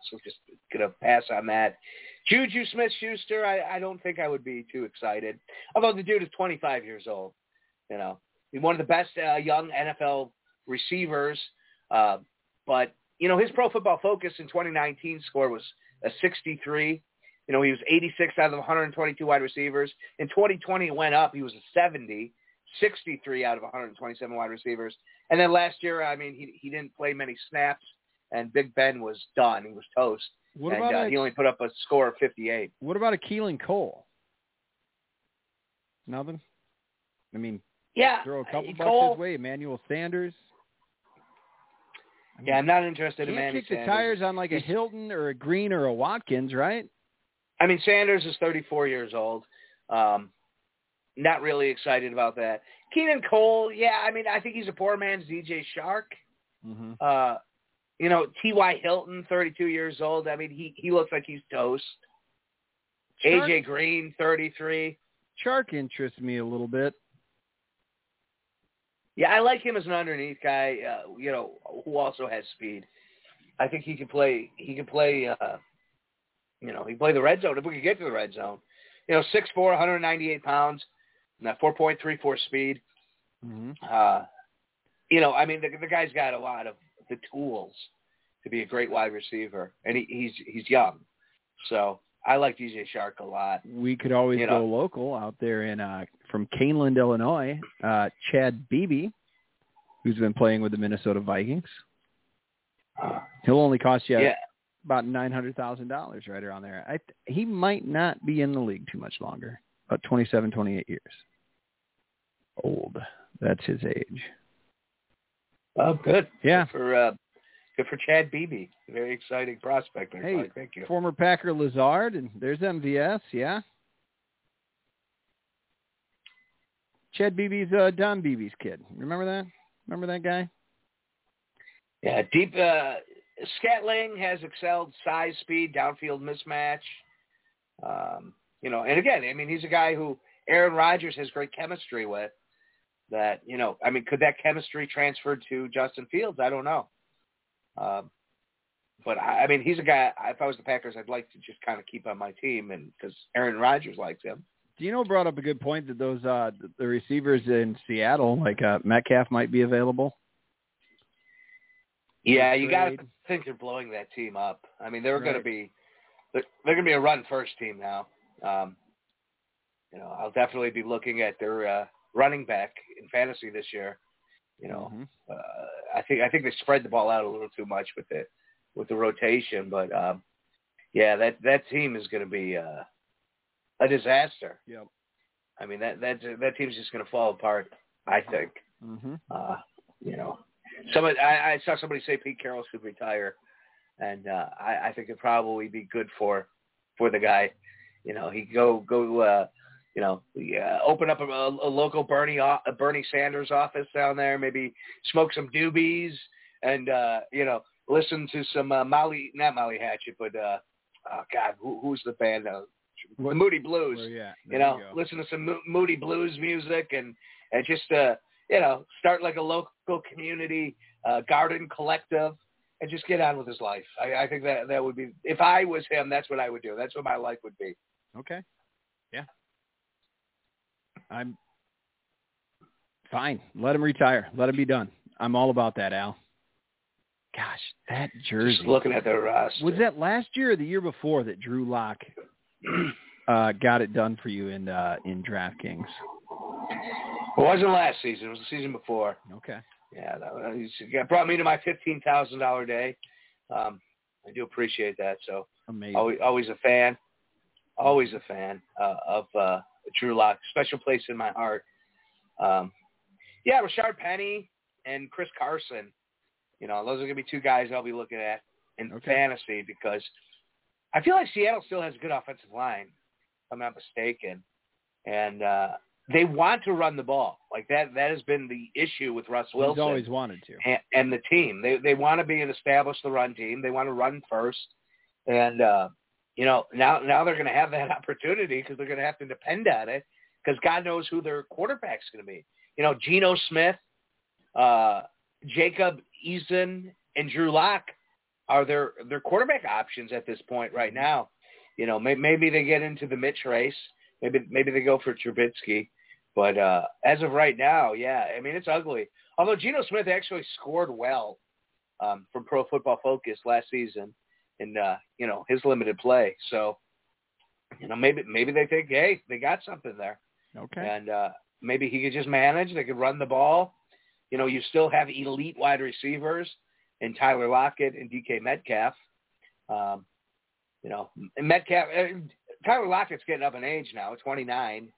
so just gonna pass on that. Juju Smith-Schuster, I, I don't think I would be too excited. Although the dude is 25 years old, you know, he's one of the best uh, young NFL receivers. Uh, but you know, his Pro Football Focus in 2019 score was a 63. You know, he was 86 out of 122 wide receivers. In 2020, it went up. He was a 70, 63 out of 127 wide receivers. And then last year, I mean, he he didn't play many snaps, and Big Ben was done. He was toast, What and about uh, a, he only put up a score of 58. what about a Keelan Cole? Nothing. I mean, Yeah, throw a couple uh, bucks his way. Emmanuel Sanders. Yeah, I'm not interested in can't Manny kick the tires on like a Hilton or a Green or a Watkins, right? I mean, Sanders is 34 years old. Um, not really excited about that. Keenan Cole, yeah, I mean, I think he's a poor man's DJ Chark. Mm-hmm. Uh, you know, T.Y. Hilton, 32 years old. I mean, he he looks like he's toast. AJ Green, 33. Chark interests me a little bit. Yeah, I like him as an underneath guy. Uh, you know, who also has speed. I think he can play. He can play. Uh, you know, he can play the red zone if we could get to the red zone. You know, six four, 198 pounds, and that 4.34 speed. Mm-hmm. Uh, you know, I mean, the, the guy's got a lot of the tools to be a great wide receiver, and he, he's he's young, so I like DJ Chark a lot. We could always You go know. local out there in uh from Kaneland, Illinois. Uh Chad Beebe, who's been playing with the Minnesota Vikings. He'll only cost you Yeah, about nine hundred thousand dollars, right around there. I he might not be in the league too much longer. About twenty-seven, twenty-eight years. Old. That's his age. oh, good. Yeah. Good for uh, good for Chad Beebe. Very exciting prospect. Hey, thank you. Former Packer Lazard, and there's MVS, yeah. Chad Beebe's uh, Don Beebe's kid. Remember that? Remember that guy? Yeah, deep. Uh, Scantling has excelled size, speed, downfield mismatch. Um, you know, and again, I mean, he's a guy who Aaron Rodgers has great chemistry with. That you know, I mean, could that chemistry transfer to Justin Fields? I don't know. Um, but I, I mean, he's a guy. If I was the Packers, I'd like to just kind of keep on my team, and because Aaron Rodgers likes him. Dino brought up a good point that those uh the receivers in Seattle, like uh Metcalf, might be available. Yeah, you got to think they're blowing that team up. I mean, they're going to be they're, they're going to be a run first team now. Um, you know, I'll definitely be looking at their uh, running back in fantasy this year. You know, Mhm. uh, I think I think they spread the ball out a little too much with it with the rotation, but um, yeah, that that team is going to be uh, a disaster. Yep. I mean, that that that team's just going to fall apart. I think. Mhm. Uh, you know, somebody I, I saw somebody say Pete Carroll should retire, and uh, I, I think it'd probably be good for for the guy. You know, he go go. Uh, you know, uh, open up a, a local Bernie a Bernie Sanders office down there. Maybe smoke some doobies and uh, you know listen to some uh, Molly, not Molly Hatchet, but uh, oh God, who, who's the band? Uh, What- Moody Blues Where you at? you know, listen to some Mo- Moody Blues music and and just uh, you know, start like a local community uh, garden collective and just get on with his life. I, I think that that would be if I was him, that's what I would do. That's what my life would be. Okay. Yeah. I'm fine. Let him retire. Let him be done. I'm all about that, Al. Gosh, that jersey. Just looking at the roster. Was that last year or the year before that Drew Lock uh, got it done for you in uh, in DraftKings? It wasn't last season. It was the season before. Okay. Yeah, that, that brought me to my fifteen thousand dollar day. Um, I do appreciate that. So Amazing. always, always a fan, always a fan uh, of uh, Drew Lock. Special place in my heart. Um, yeah, Rashaad Penny and Chris Carson. You know, those are going to be two guys I'll be looking at in Okay. fantasy because I feel like Seattle still has a good offensive line. If I'm not mistaken, and uh, they want to run the ball. Like that. That has been the issue with Russ Wilson He's always wanted to. and, and the team. They they want to be an established the run team. They want to run first, and uh, you know now now they're going to have that opportunity because they're going to have to depend on it because God knows who their quarterback's going to be. You know, Geno Smith, uh, Jacob Eason, and Drew Lock are their their quarterback options at this point right now. You know, may, maybe they get into the Mitch race. Maybe maybe they go for Trubisky. But uh, as of right now, yeah, I mean it's ugly. Although Geno Smith actually scored well um, from Pro Football Focus last season in uh, you know his limited play, so you know maybe maybe they think hey they got something there, Okay. and uh, maybe he could just manage. They could run the ball. You know, you still have elite wide receivers in Tyler Lockett and DK Metcalf. Um, you know, and Metcalf, uh, Tyler Lockett's getting up in age now, 29,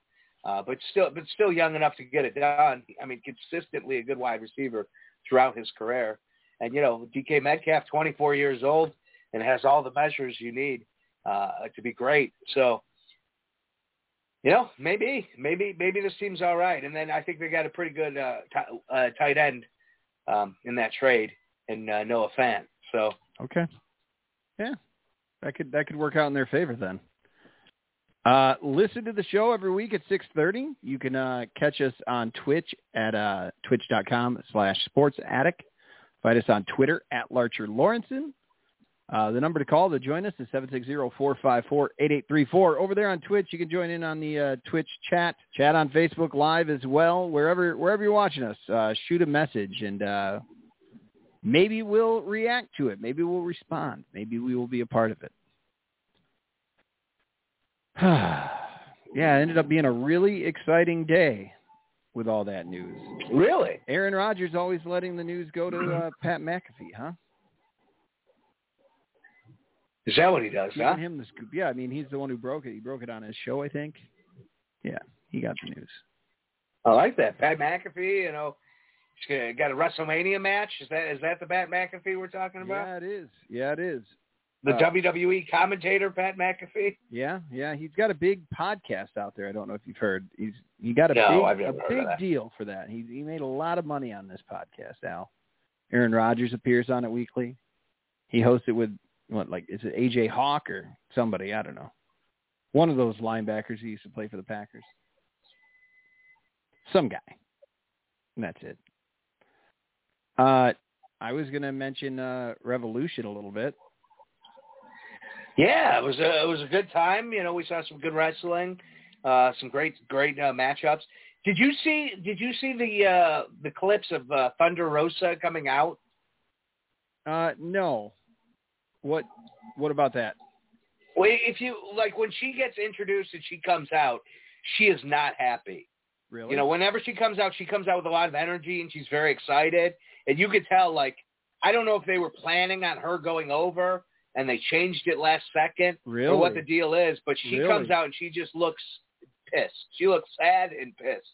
uh, but still, but still young enough to get it done. I mean, consistently a good wide receiver throughout his career. And you know, DK Metcalf, 24 years old, and has all the measures you need uh, to be great. So, you know, maybe, maybe, maybe this team's all right. And then I think they got a pretty good uh, t- uh, tight end um, in that trade in uh, Noah Fant. So, Okay. Yeah. That could that could work out in their favor then. Uh, listen to the show every week at 6.30. You can uh, catch us on Twitch at uh, twitch.com slash sports addict. Find us on Twitter at Larcher Lawrenson. Uh, the number to call to join us is 760-454-8834. Over there on Twitch, you can join in on the uh, Twitch chat, chat on Facebook Live as well. Wherever wherever you're watching us, uh, shoot a message and uh, maybe we'll react to it. Maybe we'll respond. Maybe we will be a part of it. yeah, it ended up being a really exciting day with all that news. Really? Aaron Rodgers always letting the news go to uh, Pat McAfee, huh? Is that what he does, Giving huh? him the scoop. Yeah, I mean, he's the one who broke it. He broke it on his show, I think. Yeah, he got the news. I like that. Pat McAfee, you know, he's got a WrestleMania match. Is that is that the Pat McAfee we're talking about? Yeah, it is. Yeah, it is. The Uh, WWE commentator, Pat McAfee. Yeah, yeah, he's got a big podcast out there. I don't know if you've heard. He's he got a No, big a big deal for that. He he made a lot of money on this podcast. Al Aaron Rodgers appears on it weekly. He hosts it with what like is it AJ Hawk or somebody? I don't know. One of those linebackers who used to play for the Packers. Some guy. And that's it. Uh, I was going to mention uh, Revolution a little bit. Yeah, it was a it was a good time. You know, we saw some good wrestling, uh, some great great uh, matchups. Did you see Did you see the uh, the clips of uh, Thunder Rosa coming out? Uh, no. What What about that? Well, if you like when she gets introduced and she comes out, she is not happy. Really? You know, whenever she comes out, she comes out with a lot of energy and she's very excited. And you could tell, like, I don't know if they were planning on her going over and they changed it last second really? or what the deal is, but she Really? comes out and she just looks pissed. She looks sad and pissed.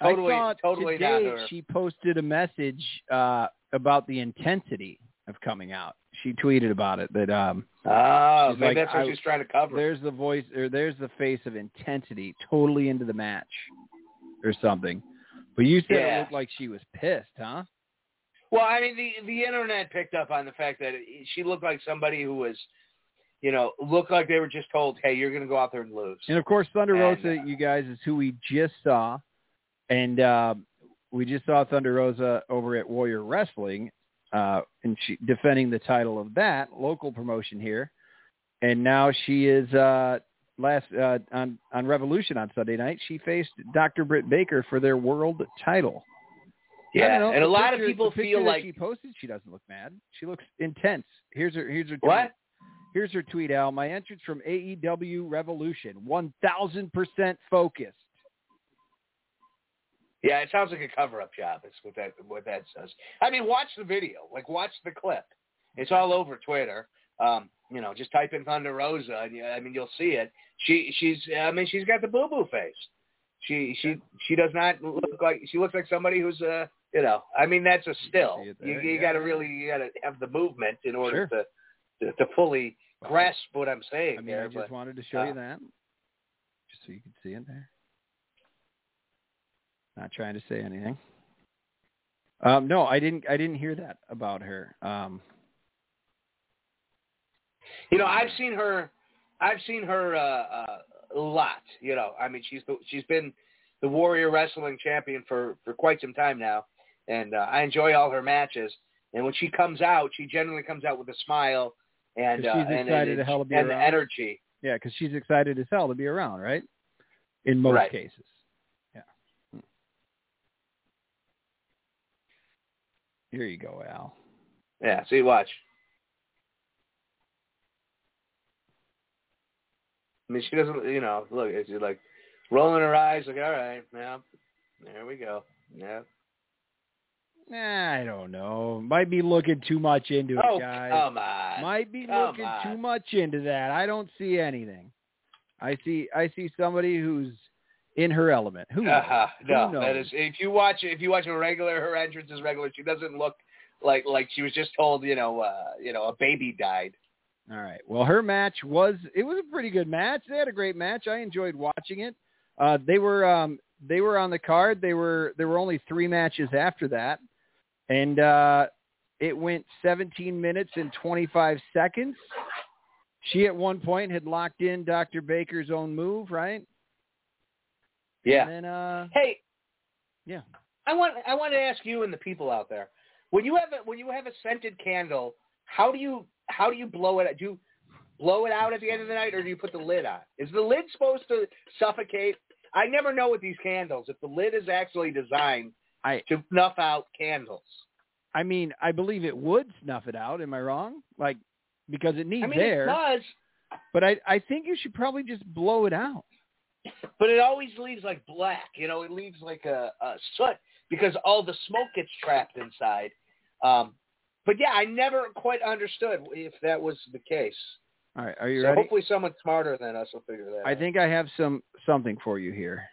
Totally, I saw totally today she posted a message uh, about the intensity of coming out. She tweeted about it that um, Oh, maybe like, that's what she's trying to cover. there's the voice or there's the face of intensity, totally into the match or something. But you said it looked like she was pissed, huh? Well, I mean, the the internet picked up on the fact that she looked like somebody who was, you know, looked like they were just told, "Hey, you're going to go out there and lose." And of course, Thunder And, Rosa, uh, you guys, is who we just saw, and uh, we just saw Thunder Rosa over at Warrior Wrestling, uh, and she defending the title of that local promotion here, and now she is uh, last uh, on on Revolution on Sunday night. She faced Dr. Britt Baker for their world title. Yeah, know, and a lot of people feel like she posted. She doesn't look mad. She looks intense. Here's her. Here's her. Tweet. what? Here's her tweet, Al. My entrance from AEW Revolution, 1,000% focused. Yeah, it sounds like a cover-up job. Is what that what that says. I mean, watch the video. Like, watch the clip. It's all over Twitter. Um, you know, just type in Thunder Rosa, and you, I mean, you'll see it. She she's I mean, she's got the boo boo face. She she she does not look like she looks like somebody who's uh you know I mean that's a still. You you yeah. got to really you got to have the movement in order Sure. to, to to fully grasp what I'm saying I mean, there. I just but wanted to show uh, you that, just so you could see it there. Not trying to say anything. Um, no, I didn't. I didn't hear that about her. Um, You know, I've seen her. I've seen her uh, uh, a lot. You know, I mean, she's the, she's been the Warrior Wrestling Champion for for quite some time now, and uh, I enjoy all her matches. And when she comes out, she generally comes out with a smile and 'Cause uh, she's and, excited and, to hell to be and around. energy. yeah, because she's excited as hell to be around, right? In most Right. cases. Yeah. Hmm. Here you go, Al. Yeah. See, watch. I mean, she doesn't. You know, look, she's like rolling her eyes, like, all right, yeah, there we go. Yeah. I don't know. Might be looking too much into it, Oh, guys. come on. Might be Come looking on. too much into that. I don't see anything. I see I see somebody who's in her element. Who knows? Uh-huh. No, Who knows? is if you watch if you watch a regular, her entrance is regular. She doesn't look like like she was just told, you know, uh, you know, a baby died. All right. Well, her match was it was a pretty good match. They had a great match. I enjoyed watching it. Uh, they were um, they were on the card. They were there were only three matches after that, and uh, it went 17 minutes and 25 seconds. She at one point had locked in Dr. Baker's own move, right? Yeah. And then, uh, Hey, yeah. I want I want to ask you and the people out there when you have a, when you have a scented candle, how do you how do you blow it? Do you blow it out at the end of the night, or do you put the lid on? Is the lid supposed to suffocate? I never know with these candles if the lid is actually designed I to snuff out candles. I mean, I believe it would snuff it out. Am I wrong? Like because it needs I mean, air. it does, But I I think you should probably just blow it out. but it always leaves like black. You know, it leaves like a, a soot because all the smoke gets trapped inside. Um, but yeah, I never quite understood if that was the case. All right, are you so ready? hopefully someone smarter than us will figure that out. I out. think I have some something for you here.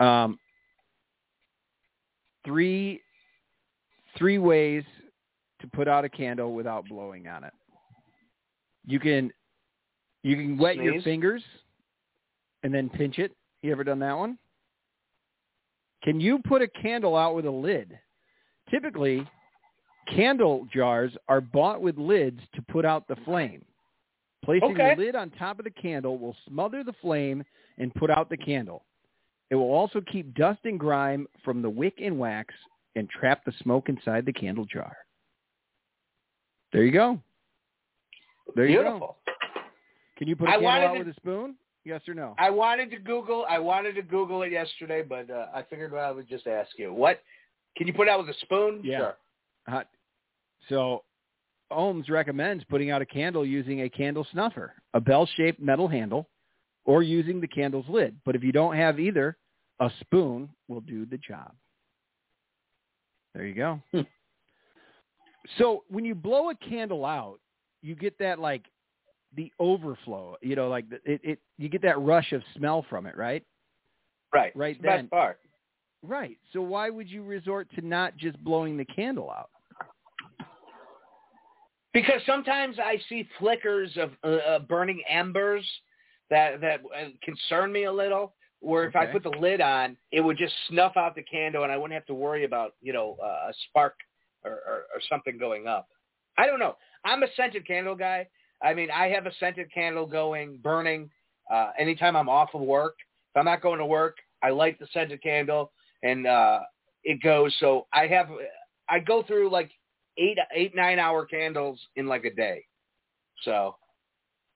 Um, three three ways to put out a candle without blowing on it. You can you can wet your fingers and then pinch it. You ever done that one? Can you put a candle out with a lid? Typically, candle jars are bought with lids to put out the flame. Placing Okay. the lid on top of the candle will smother the flame and put out the candle. It will also keep dust and grime from the wick and wax and trap the smoke inside the candle jar. There you go. There you go. Beautiful. Can you put a I candle out to- with a spoon? Yes or no? I wanted to Google. I wanted to Google it yesterday, but uh, I figured I would just ask you. What can you put out with a spoon? Yeah. Sure. Hot. So Ohms recommends putting out a candle using a candle snuffer, a bell-shaped metal handle, or using the candle's lid. But if you don't have either, a spoon will do the job. There you go. Hmm. So when you blow a candle out, you get that like the overflow. You know, like it, it. You get that rush of smell from it, right? Right. Right It's then. part. Right. So why would you resort to not just blowing the candle out? Because sometimes I see flickers of uh, uh, burning embers that that uh, concern me a little. Where if I put the lid on, it would just snuff out the candle, and I wouldn't have to worry about you know uh, a spark or, or, or something going up. I don't know. I'm a scented candle guy. I mean, I have a scented candle going, burning. Uh, anytime I'm off of work, if I'm not going to work, I light the scented candle, and uh, it goes. So I have, I go through like eight, eight, nine hour candles in like a day. So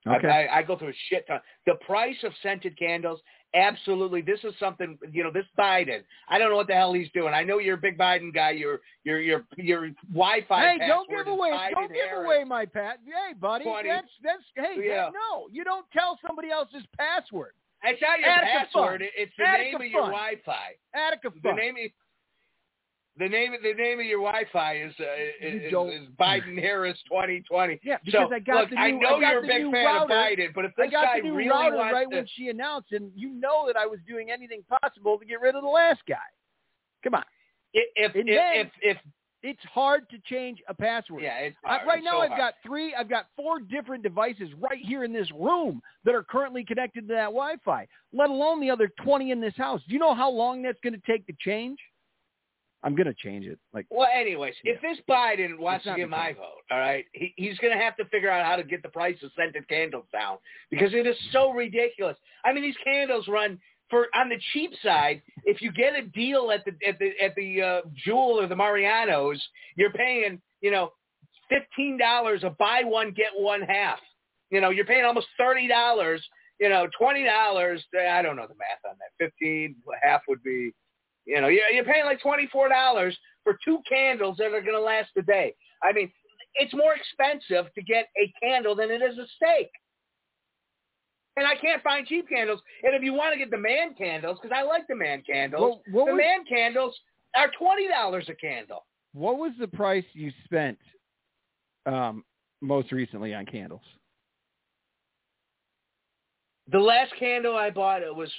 Okay. I, I, I go through a shit ton. The price of scented candles, absolutely. This is something. You know, this Biden. I don't know what the hell he's doing. I know you're a big Biden guy. Your your your your Wi-Fi. Hey, don't give away, don't give Harris. away my pat. Hey, buddy, 20. that's that's hey, Yeah. no, you don't tell somebody else's password. It's not your Attica password. Fun. It's the Attica name of your Wi-Fi. Attica The fun. name of the name of the name of your Wi-Fi is uh, is, is Biden Harris 2020. Yeah, because so, I got look, the I know I you're a big new fan of. Biden, but if I got guy the new really router wants right to, when she announced, and you know that I was doing anything possible to get rid of the last guy. Come on, if if if, if, it's hard to change a password. yeah, it's I, right now, so I've hard. got three. I've got four different devices right here in this room that are currently connected to that Wi-Fi. Let alone the other twenty in this house. Do you know how long that's going to take to change? I'm going to change it. Like, Well, anyways, if this Biden wants to get my vote, all right, he, he's going to have to figure out how to get the price of scented candles down because it is so ridiculous. I mean, these candles run for on the cheap side. If you get a deal at the at the at the uh, Jewel or the Marianos, you're paying you know fifteen dollars a buy one get one half. You know, you're paying almost thirty dollars. You know, twenty dollars. I don't know the math on that. Fifteen half would be you know, you're, you're paying like twenty-four dollars for two candles that are going to last a day. I mean, it's more expensive to get a candle than it is a steak. And I can't find cheap candles. And if you want to get the man candles, because I like the man candles, Well, the was- man candles are twenty dollars a candle. what was the price you spent um, most recently on candles? The last candle I bought it was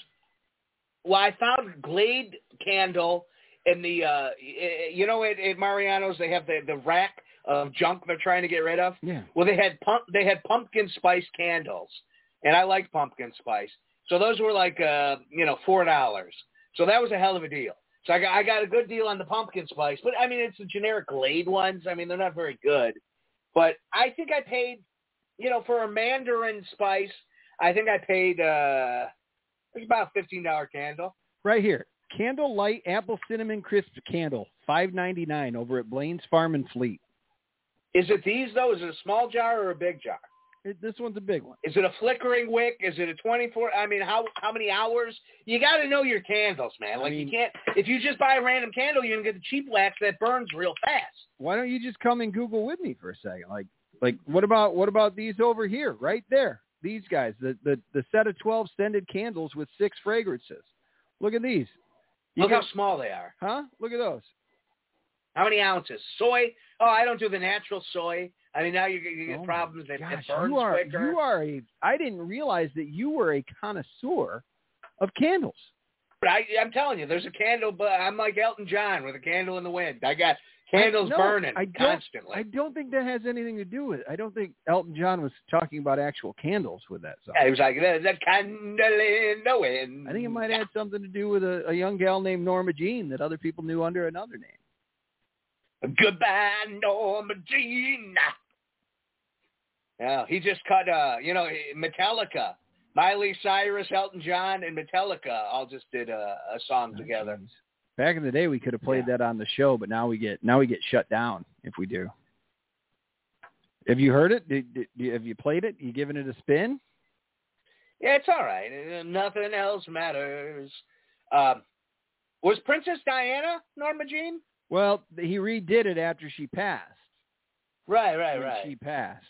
well, I found Glade candle in the uh you know at, at Mariano's they have the the rack of junk they're trying to get rid of. Yeah. Well, they had pump they had pumpkin spice candles, and I like pumpkin spice, so those were like uh you know four dollars. So that was a hell of a deal. So I got I got a good deal on the pumpkin spice, but I mean it's the generic Glade ones. I mean they're not very good, but I think I paid you know, for a mandarin spice, I think I paid uh it's about a fifteen dollar candle. Right here. Candle Light Apple Cinnamon Crisp Candle, five ninety nine over at Blaine's Farm and Fleet. Is it these though? Is it a small jar or a big jar? It, this one's a big one. Is it a flickering wick? Is it a twenty four? I mean, how how many hours? You got to know your candles, man. I Like mean- you can't if you just buy a random candle, you're gonna get the cheap wax that burns real fast. Why don't you just come and Google with me for a second? Like, like what about what about these over here, right there? These guys, the the, the set of twelve scented candles with six fragrances. Look at these. You Look get- how small they are. huh? Look at those. How many ounces? Soy? Oh, I don't do the natural soy. I mean, now you, get- you get Oh problems. It, Gosh, it burns you are quicker. you are a. I didn't realize that you were a connoisseur of candles. But I, I'm telling you, there's a candle. But I'm like Elton John with a candle in the wind. I got candles I, no, burning I constantly. I don't think that has anything to do with it. I don't think Elton John was talking about actual candles with that song. Yeah, he was like, there's a candle in the wind. I think it might have something to do with a, a young gal named Norma Jean that other people knew under another name. Goodbye, Norma Jean. Yeah, he just cut, uh, you know, Metallica. Miley Cyrus, Elton John, and Metallica all just did a, a song together. Back in the day, we could have played that on the show, but now we get now we get shut down if we do. Have you heard it? Did, did, have you played it? You giving it a spin? Yeah, it's all right. Uh, Nothing else matters. Um, was Princess Diana Norma Jean? Well, he redid it after she passed. Right, right, right. She passed.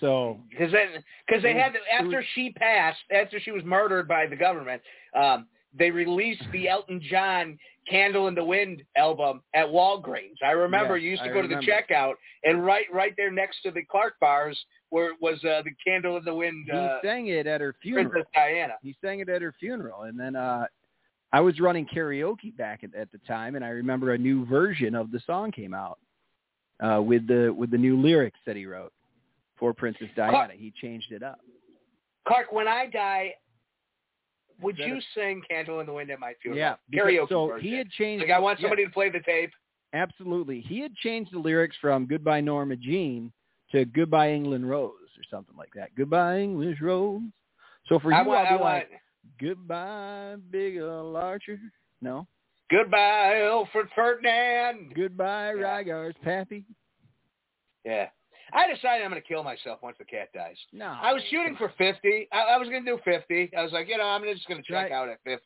So Because then, because they had to, after was- she passed, after she was murdered by the government, um, they released the Elton John "Candle in the Wind" album at Walgreens. I remember Yes, you used to I go to the checkout, and right, right there next to the Clark bars, where was uh, the "Candle in the Wind" he uh, sang it at her funeral. Princess Diana. He sang it at her funeral, and then uh, I was running karaoke back at, at the time, and I remember a new version of the song came out uh, with the with the new lyrics that he wrote for Princess Diana. He changed it up. Clark, when I die, would you is- sing "Candle in the Wind" at my funeral? Yeah, because- karaoke so version. he had changed. Like I want yeah, somebody to play the tape. absolutely. He had changed the lyrics from "Goodbye Norma Jean" to "Goodbye England Rose" or something like that. "Goodbye English Rose." So for you, I want, I'll I be like, "Goodbye Big Ol' Archer." No. goodbye, Alfred Ferdinand. Goodbye Yeah. Rygar's Pappy. Yeah. I decided I'm going to kill myself once the cat dies. No. I was shooting for 50. I, I was going to do 50. I was like, you know, I'm just going to check Right. out at 50.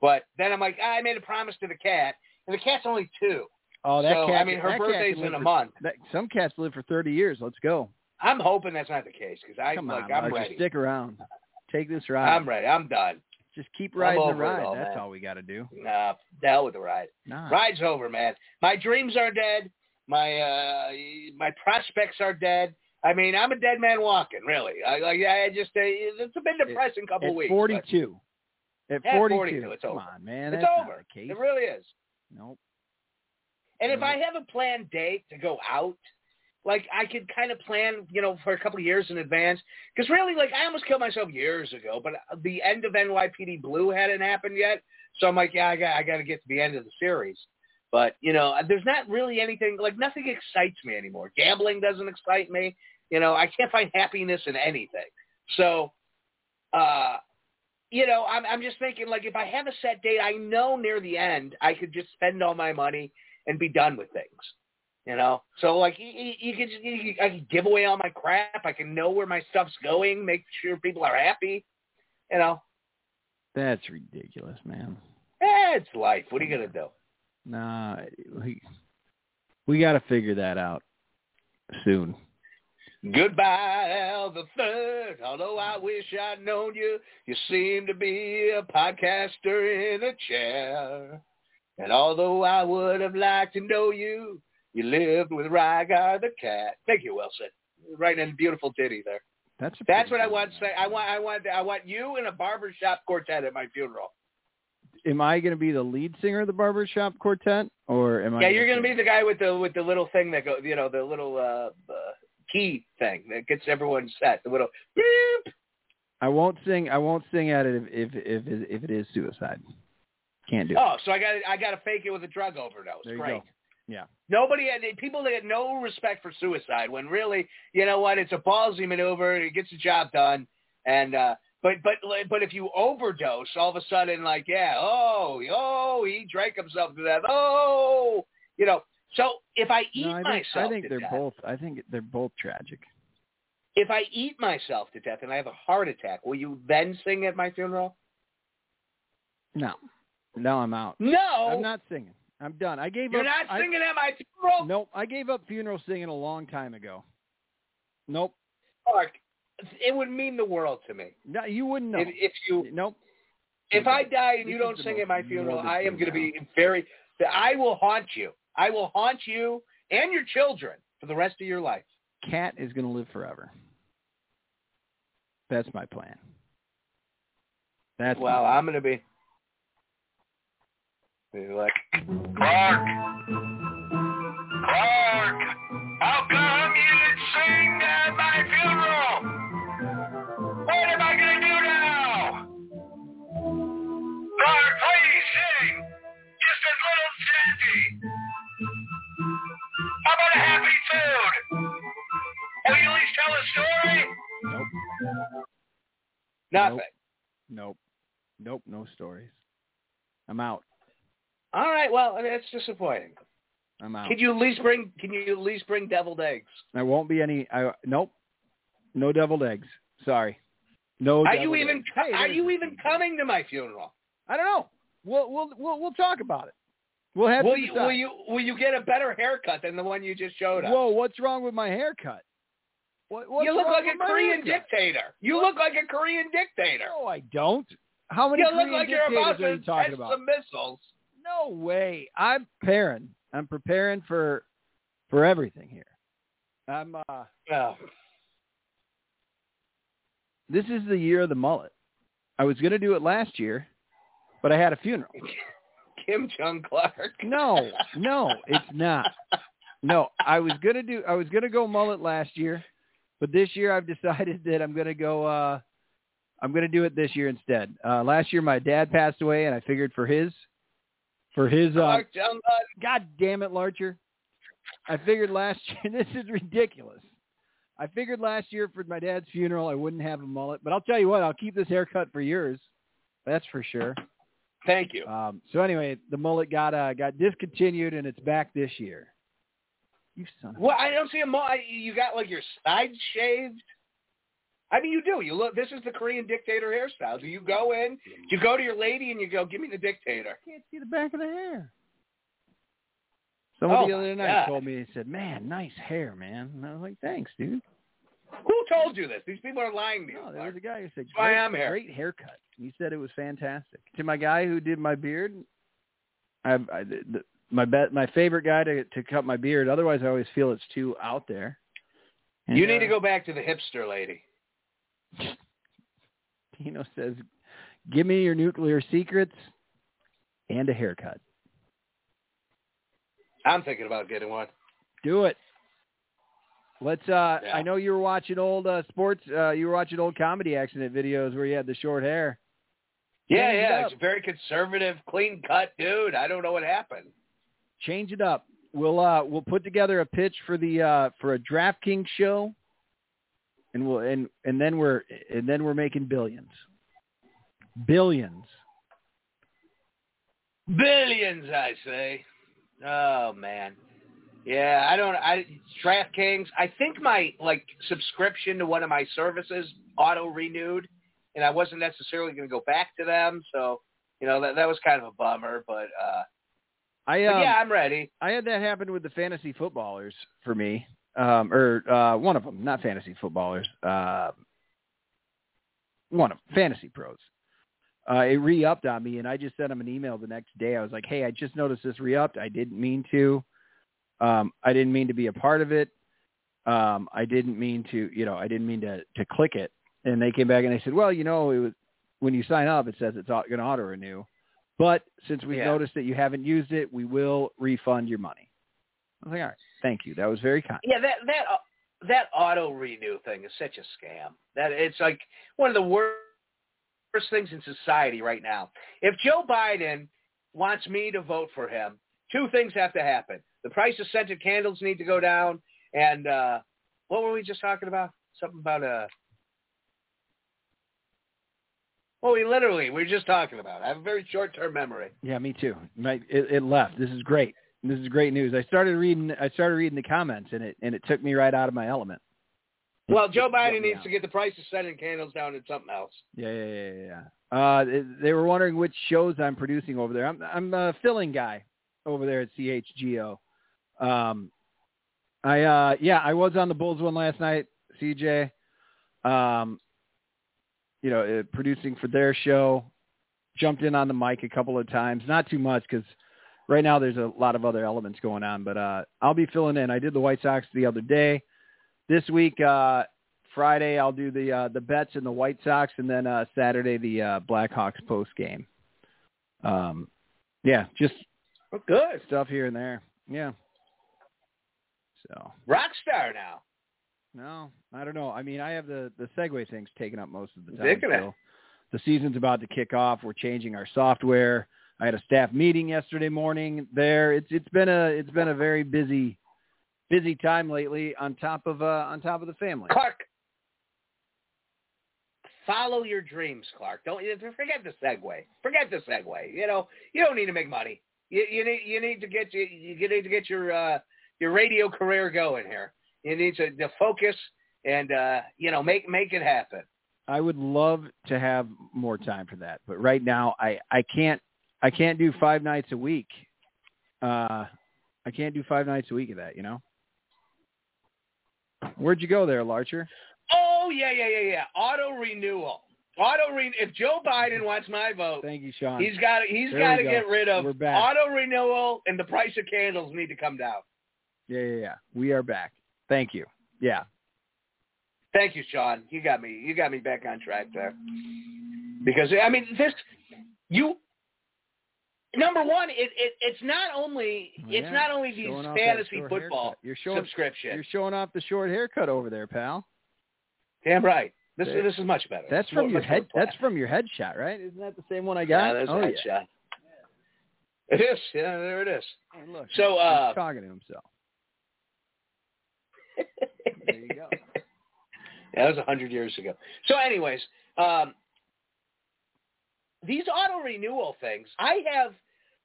But then I'm like, I made a promise to the cat, and the cat's only two. Oh, that so, cat. I mean, her birthday's in a for- month. That, some cats live for 30 years. Let's go. I'm hoping that's not the case because I Come like on, I'm Roger, ready. stick around. Take this ride. I'm ready. I'm done. Just keep riding the ride. all, That's man. all we got to do. Nah, the hell with the ride. Nah. Ride's over, man. My dreams are dead. My uh my prospects are dead. I mean, I'm a dead man walking, really. I like I just uh, it's been depressing couple At weeks. 42. At Yeah, 42. 42, it's Come over. on, man. It's over. It really is. Nope. And if Mhm. I have a planned date to go out, like I could kind of plan, you know, for a couple of years in advance. Because really, like I almost killed myself years ago, but the end of NYPD Blue hadn't happened yet. So I'm like, yeah, I got, I got to get to the end of the series. But you know, there's not really anything like nothing excites me anymore. Gambling doesn't excite me. You know, I can't find happiness in anything. So, uh, you know, I'm I'm just thinking like if I have a set date, I know near the end I could just spend all my money and be done with things. You know, so like you, you, you could, you, I can give away all my crap. I can know where my stuff's going, make sure people are happy. You know, That's ridiculous, man. it's life. What are you gonna do? Nah, we, we got to figure that out soon. Goodbye, Al the Third. Although I wish I'd known you, you seem to be a podcaster in a chair. And although I would have liked to know you, you lived with Rygar the cat. Thank you, Wilson. Writing a beautiful ditty there. That's That's what I want to say. I want, I want, I want you in a barbershop quartet at my funeral. Am I going to be the lead singer of the Barbershop Quartet, or am I? yeah, you're gonna be the guy with the with the little thing that goes, you know, the little uh, uh key thing that gets everyone set. The little beep. I won't sing. I won't sing at it if if if, if it is suicide. Can't do it. Oh, so I got I got to fake it with a drug overdose. There you Great. go. Yeah. Nobody had people that had no respect for suicide when really, you know what, it's a ballsy maneuver. It gets the job done, and uh, but but but if you overdose, all of a sudden, like yeah, oh oh, he drank himself to death. Oh, you know. So if I eat no, I think, myself, I think to they're death, both. I think they're both tragic. If I eat myself to death and I have a heart attack, will you then sing at my funeral? No, no, I'm out. No, I'm not singing. I'm done. I gave up You're up. not I- singing at my funeral. Nope. I gave up funeral singing a long time ago. Nope. Mark, it would mean the world to me No, you wouldn't know. if, if you nope. if I die and you This don't sing at my funeral, I am going to be very. I will haunt you. I will haunt you and your children for the rest of your life. Cat is going to live forever. That's my plan. That's well, I'm going to be. be like, Clark! Clark! How come you didn't sing at my funeral? How about a happy tune? Will you at least tell a story? nope. nothing. Nope. Nope. No stories. I'm out. All right. Well, that's disappointing. I'm out. Can you at least bring? Can you at least bring deviled eggs? There won't be any. I nope. No deviled eggs. Sorry. No. Are you even? eggs. Hey, are you even coming to my funeral? I don't know. We'll we'll we'll we'll talk about it. We'll have Will to you? decide. Will you? Will you get a better haircut than the one you just showed us? Whoa! What's wrong with my haircut? What, you look like a Korean haircut? dictator. You look like a Korean dictator. No, I don't. How many You look Korean like you're dictators about are you talking about? some missiles. No way. I'm preparing. I'm preparing for for everything here. I'm uh Oh. this is the year of the mullet. I was gonna do it last year, but I had a funeral. Kim Jong Clark. No, no, it's not. No, I was gonna do I was gonna go mullet last year, but this year I've decided that I'm gonna go uh I'm gonna do it this year instead. Uh last year my dad passed away and I figured for his for his uh Clark Jong God damn it, Larcher. I figured last year this is ridiculous. I figured last year for my dad's funeral I wouldn't have a mullet, but I'll tell you what, I'll keep this haircut for yours. That's for sure. Thank you. Um, so anyway, the mullet got uh, got discontinued and it's back this year. You son Well, I don't see a. I- You got like your sides shaved. I mean, you do. You look. This is the Korean dictator hairstyle. Do you go in? You go to your lady and you go, "Give me the dictator." I can't see the back of the hair. Somebody Oh, the other night God. told me, he said, "Man, nice hair, man." And I was like, "Thanks, dude." Who told you this? These people are lying to you. No, there was a guy who said, great, I'm here." great haircut. He said it was fantastic. To my guy who did my beard, I, I the, my bet, my favorite guy to to cut my beard. Otherwise, I always feel it's too out there. And, You need to uh, go back to the hipster lady. Dino says, "Give me your nuclear secrets and a haircut. I'm thinking about getting one. Do it." Let's. uh Yeah. I know you were watching old uh sports. uh You were watching old comedy accident videos where you had the short hair. Yeah, Change yeah. up. It's a very conservative, clean cut dude. I don't know what happened. change it up. We'll uh we'll put together a pitch for the uh for a DraftKings show, and we'll and and then we're and then we're making billions, billions. Billions, I say. Oh man. Yeah, I don't. I DraftKings. I think my like subscription to one of my services auto renewed, and I wasn't necessarily going to go back to them. So you know that that was kind of a bummer. But, uh, I but um, yeah, I'm ready. I had that happen with the fantasy footballers for me, um, or uh, one of them, not fantasy footballers, uh, one of 'em, fantasy pros. Uh, it re-upped on me, and I just sent him an email the next day. I was like, "Hey, I just noticed this re-upped. I didn't mean to. Um, I didn't mean to be a part of it. Um, I didn't mean to, you know, I didn't mean to to click it." And they came back and they said, "Well, you know, it was when you sign up, it says it's going to auto renew." But since we've Yeah. noticed that you haven't used it, we will refund your money. I was like, all right, thank you. That was very kind. Yeah, that that uh, that auto renew thing is such a scam. That it's like one of the worst worst things in society right now. If Joe Biden wants me to vote for him, two things have to happen. The price of scented candles need to go down. And uh, what were we just talking about? Something about uh Well, we literally we were just talking about. I have a very short-term memory. Yeah, me too. My, it, it left. This is great. This is great news. I started reading. I started reading the comments, and it and it took me right out of my element. Well, Joe Biden needs to get the price of scented candles down to something else. Yeah, yeah, yeah, yeah. yeah. Uh, they, they were wondering which shows I'm producing over there. I'm I'm a filling guy over there at CHGO. Um, I uh, yeah, I was on the Bulls one last night. CJ, um, you know, uh, producing for their show. Jumped in on the mic a couple of times, not too much because right now there's a lot of other elements going on. But uh, I'll be filling in. I did the White Sox the other day. This week, uh, Friday, I'll do the uh, the bets and the White Sox, and then uh, Saturday the uh, Blackhawks post game. Um, yeah, just Oh, good. stuff here and there. Yeah. So Rock star now. no, I don't know. I mean, I have the the Segway things taken up most of the time. So the season's about to kick off. We're changing our software. I had a staff meeting yesterday morning there. It's it's been a it's been a very busy busy time lately on top of uh on top of the family. Clark, follow your dreams, Clark. Don't forget the segue. Forget the segue. You know, you don't need to make money. You, you need you need to get you, you need to get your uh, your radio career going here. You need to, to focus and uh, you know make make it happen. I would love to have more time for that, but right now I I can't I can't do five nights a week. Uh, I can't do five nights a week of that. You know. Where'd you go there, Larcher? Oh yeah yeah yeah yeah. Auto renewal. Auto re- If Joe Biden wants my vote, Thank you, Sean. he's got to he's got to get rid of auto renewal and the price of candles need to come down. Yeah, yeah, yeah. We are back. Thank you. Yeah. Thank you, Sean. You got me. You got me back on track there. Because I mean, this you number one. It, it it's not only it's Yeah, not only these showing off that fantasy football haircut. You're showing subscription. You're showing off the short haircut over there, pal. Damn right. This There- this is much better. That's It's from your head. That's from your headshot, right? Isn't that the same one I yeah. got? There's oh a yeah. It is. Yeah, there it is. Hey, look, So, he's uh, talking to himself. There you go. that was a hundred years ago. So, anyways, um, these auto renewal things, I have,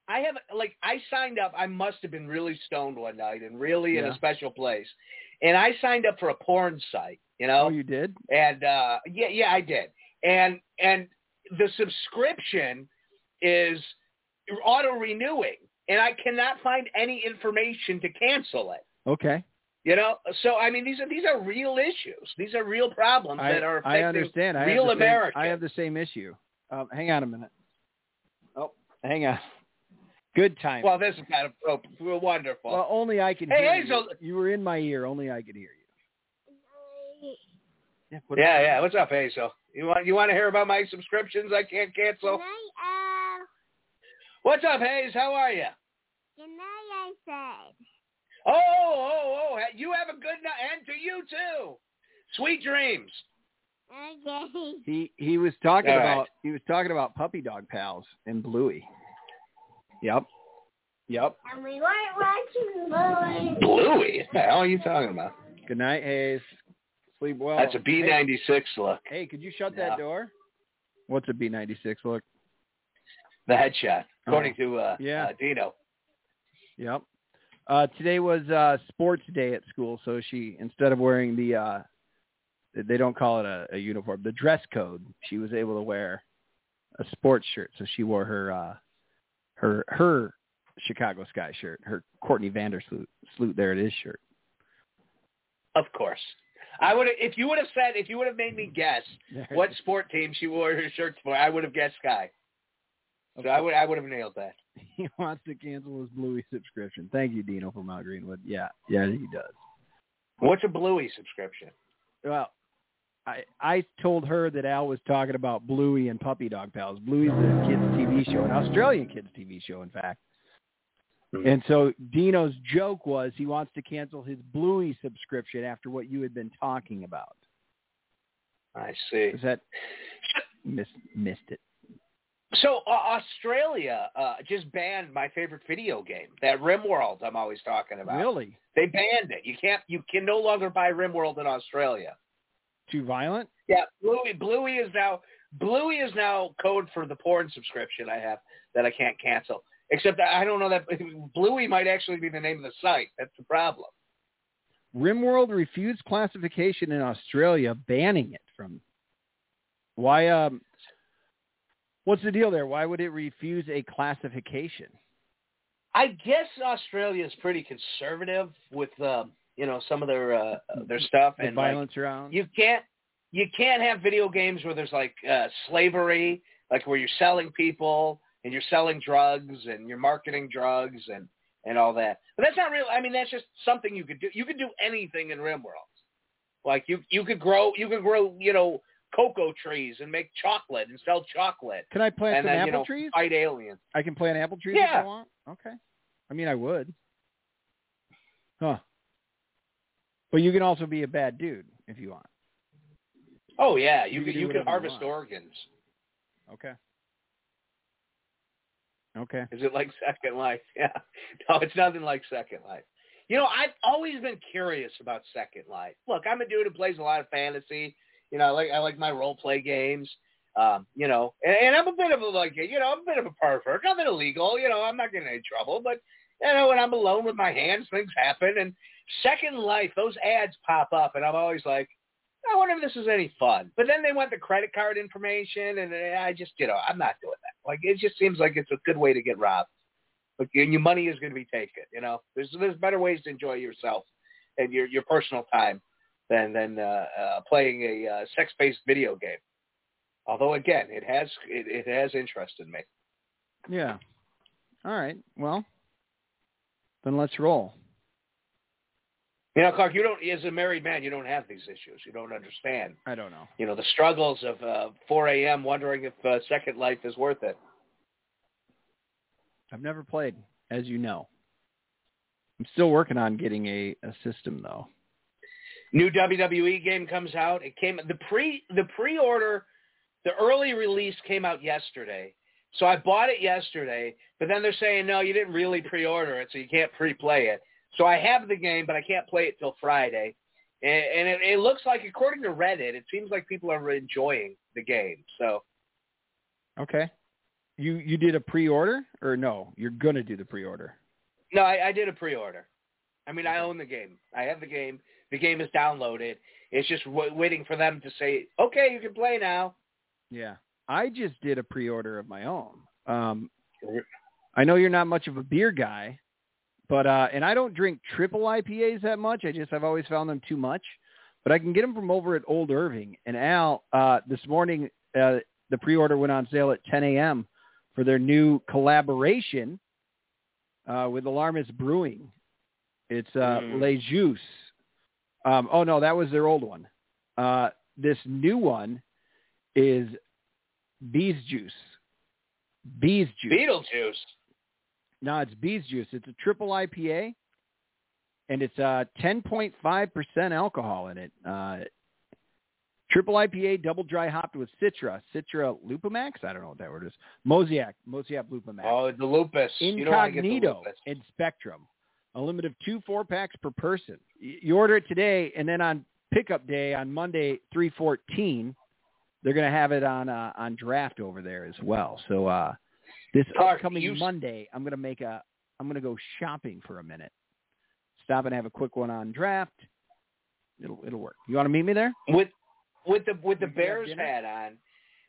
I have like I signed up. I must have been really stoned one night and really in a special place, and I signed up for a porn site. You know, Oh, you did? and uh, yeah, yeah, I did. And and the subscription is auto renewing, and I cannot find any information to cancel it. Okay. You know, so I mean, these are these are real issues. These are real problems I, that are I affecting understand. I real have the same, I have the same issue. Um, hang on a minute. Oh, hang on. Good time. Well, this is kind of oh, wonderful. Well, only I can Hey, hear Hazel. you. You were in my ear. Only I could hear you. Yeah, yeah, yeah. What's up, Hazel? You want you want to hear about my subscriptions I can't cancel? Good night, Al. What's up, Hayes? How are you? Good night, I said. Oh, oh, oh! You have a good night, and to you too. Sweet dreams. Okay. He he was talking All about right. he was talking about puppy dog pals and Bluey. Yep. Yep. And we weren't watching Bluey. Bluey? What the hell are you talking about? Good night, Hayes. Sleep well. That's a B Hey, ninety six look. Hey, could you shut Yeah. that door? What's a B ninety six look? The headshot, according to uh, Yeah. uh, Dino. Yep. Uh, today was uh, sports day at school, so she instead of wearing the uh, they don't call it a, a uniform, the dress code, she was able to wear a sports shirt. So she wore her uh, her her Chicago Sky shirt, her Courtney Vandersloot salute there it is shirt. Of course. I would if you would have said if you would have made me guess what sport team she wore her shirts for, I would have guessed Sky. So I would I would have nailed that. he wants to cancel his Bluey subscription. Thank you, Dino from Mount Greenwood. Yeah, yeah, he does. What's a Bluey subscription? Well, I I told her that Al was talking about Bluey and Puppy Dog Pals. Bluey's a kids TV show, an Australian kids TV show, in fact. Hmm. And so Dino's joke was he wants to cancel his Bluey subscription after what you had been talking about. I see. Is that miss, missed it? So uh, Australia uh, just banned my favorite video game, that RimWorld I'm always talking about. Really? They banned it. You can't. You can no longer buy RimWorld in Australia. Too violent? Yeah, Bluey. Bluey is now Bluey is now code for the porn subscription I have that I can't cancel. Except I don't know that Bluey might actually be the name of the site. That's the problem. RimWorld refused classification in Australia, banning it from. Why? Um, what's the deal there? Why would it refuse a classification? I guess Australia is pretty conservative with um, you know some of their uh, their stuff The and like, violence around. you can't you can't have video games where there's like uh, slavery, like where you're selling people and you're selling drugs and you're marketing drugs and and all that. But that's not real. I mean, that's just something you could do. You could do anything in RimWorld. Like you you could grow you could grow you know cocoa trees and make chocolate and sell chocolate Can I plant and some then apple you know trees? fight aliens. I can plant apple trees if I want. Okay. I mean, I would. Huh. But you can also be a bad dude if you want. Oh yeah, you, You can you could whatever you harvest organs. Okay. Okay. Is it like Second Life? Yeah. No, it's nothing like Second Life. You know, I've always been curious about Second Life. Look, I'm a dude who plays a lot of fantasy. You know, I like I like my role play games. Um, you know, and, and I'm a bit of a like you know, I'm a bit of a pervert. Nothing illegal, you know, I'm not getting any trouble, but you know, when I'm alone with my hands, things happen and Second Life, those ads pop up and I'm always like, I wonder if this is any fun. But then they want the credit card information, and I just, you know, I'm not doing that. Like, it just seems like it's a good way to get robbed. But your your money is going to be taken. You know, there's there's better ways to enjoy yourself and your your personal time than than uh, uh, playing a uh, sex-based video game. Although, again, it has it, it has interested me. Yeah. All right. Well, then let's roll. You know, Clark, you don't as a married man, you don't have these issues. You don't understand. I don't know. You know the struggles of uh, 4 a.m. wondering if uh, Second Life is worth it. I've never played, as you know. I'm still working on getting a, a system though. New WWE game comes out. It came the pre the pre order, the early release came out yesterday. So I bought it yesterday, but then they're saying no, you didn't really pre order it, so you can't pre play it. So I have the game, but I can't play it till Friday. And, and it, it looks like, according to Reddit, it seems like people are enjoying the game. So Okay. You you did a pre-order or no? You're gonna do the pre-order. no, I, I did a pre order. I mean, I own the game. I have the game. The game is downloaded. It's just w- waiting for them to say, okay, you can play now. Yeah. I just did a pre-order of my own. Um, I know you're not much of a beer guy, but uh, and I don't drink triple IPAs that much. I just I've always found them too much. But I can get them from over at Old Irving. And Al, uh, this morning uh, the pre-order went on sale at 10 a.m. for their new collaboration uh, with Alarmist Brewing. It's uh, Mm. Les Juice. Um, oh no, that was their old one. Uh, this new one is Bees Juice. Bees Juice. Beetlejuice. No, it's Bees Juice. It's a triple IPA, and it's uh 10.5% alcohol in it. Uh, triple IPA, double dry hopped with Citra, Citra Lupomax. I don't know what that word is. Mosaic, Mosaic Lupomax. Oh, the lupus. you know I get the Incognito lupus. and Spectrum. A limit of two four packs per person. You order it today, and then on pickup day on Monday, three fourteen, they're going to have it on uh, on draft over there as well. So uh, this Clark, upcoming you Monday, I'm going to make a I'm going to go shopping for a minute. Stop and have a quick one on draft. It'll it'll work. You want to meet me there? with with the with the You can have Bears hat on,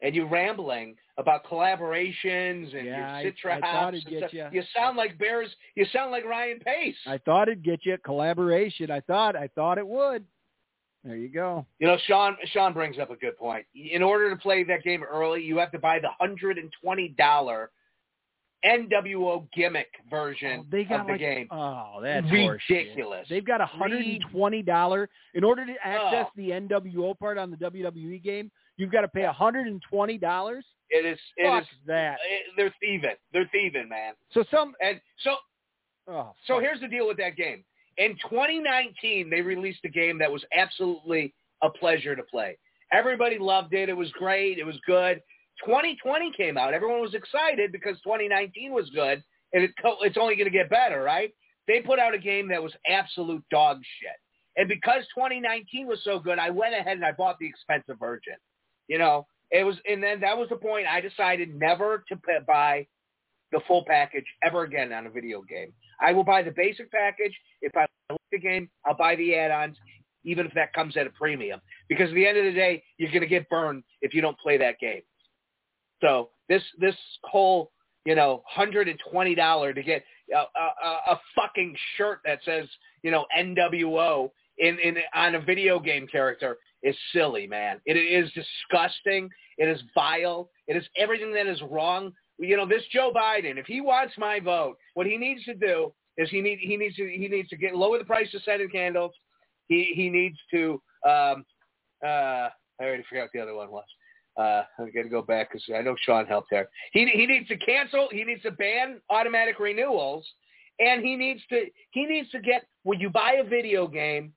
and you rambling about collaborations and Yeah, I- your Citra I thought it'd get ya. You sound like Bears. You sound like Ryan Pace. I thought it'd get you collaboration. I thought I thought it would. There you go. You know, Sean. Sean brings up a good point. In order to play that game early, you have to buy the hundred and twenty dollar NWO gimmick version Oh, they got of the like, game. Oh, that's Ridiculous. horseshit. They've got a hundred and twenty dollar in order to access Oh. the NWO part on the WWE game. You've got to pay a hundred and twenty dollars. It is. It Fuck is. that. it- they're thieving. They're thieving, man. So some. And so Oh, So here's the deal with that game. In 2019, they released a game that was absolutely a pleasure to play. Everybody loved it. It was great. It was good. 2020 came out. Everyone was excited because 2019 was good, and it, it's only going to get better, right? They put out a game that was absolute dog shit. And because 2019 was so good, I went ahead and I bought the expensive version. You know, it was, and then that was the point. I decided never to buy the full package ever again on a video game. I will buy the basic package. If I like the game, I'll buy the add-ons, even if that comes at a premium. Because at the end of the day, you're going to get burned if you don't play that game. So this this whole you know hundred and twenty dollar to get a, a, a fucking shirt that says you know NWO in in on a video game character is silly, man. It is disgusting. It is vile. It is everything that is wrong. You know, this Joe Biden, if he wants my vote, what he needs to do is he need he needs to he needs to get lower the price of scented candles. He he needs to um uh I already forgot what the other one was. Uh, I'm gonna go back because I know Sean helped there. He he needs to cancel. He needs to ban automatic renewals, and he needs to he needs to get when you buy a video game,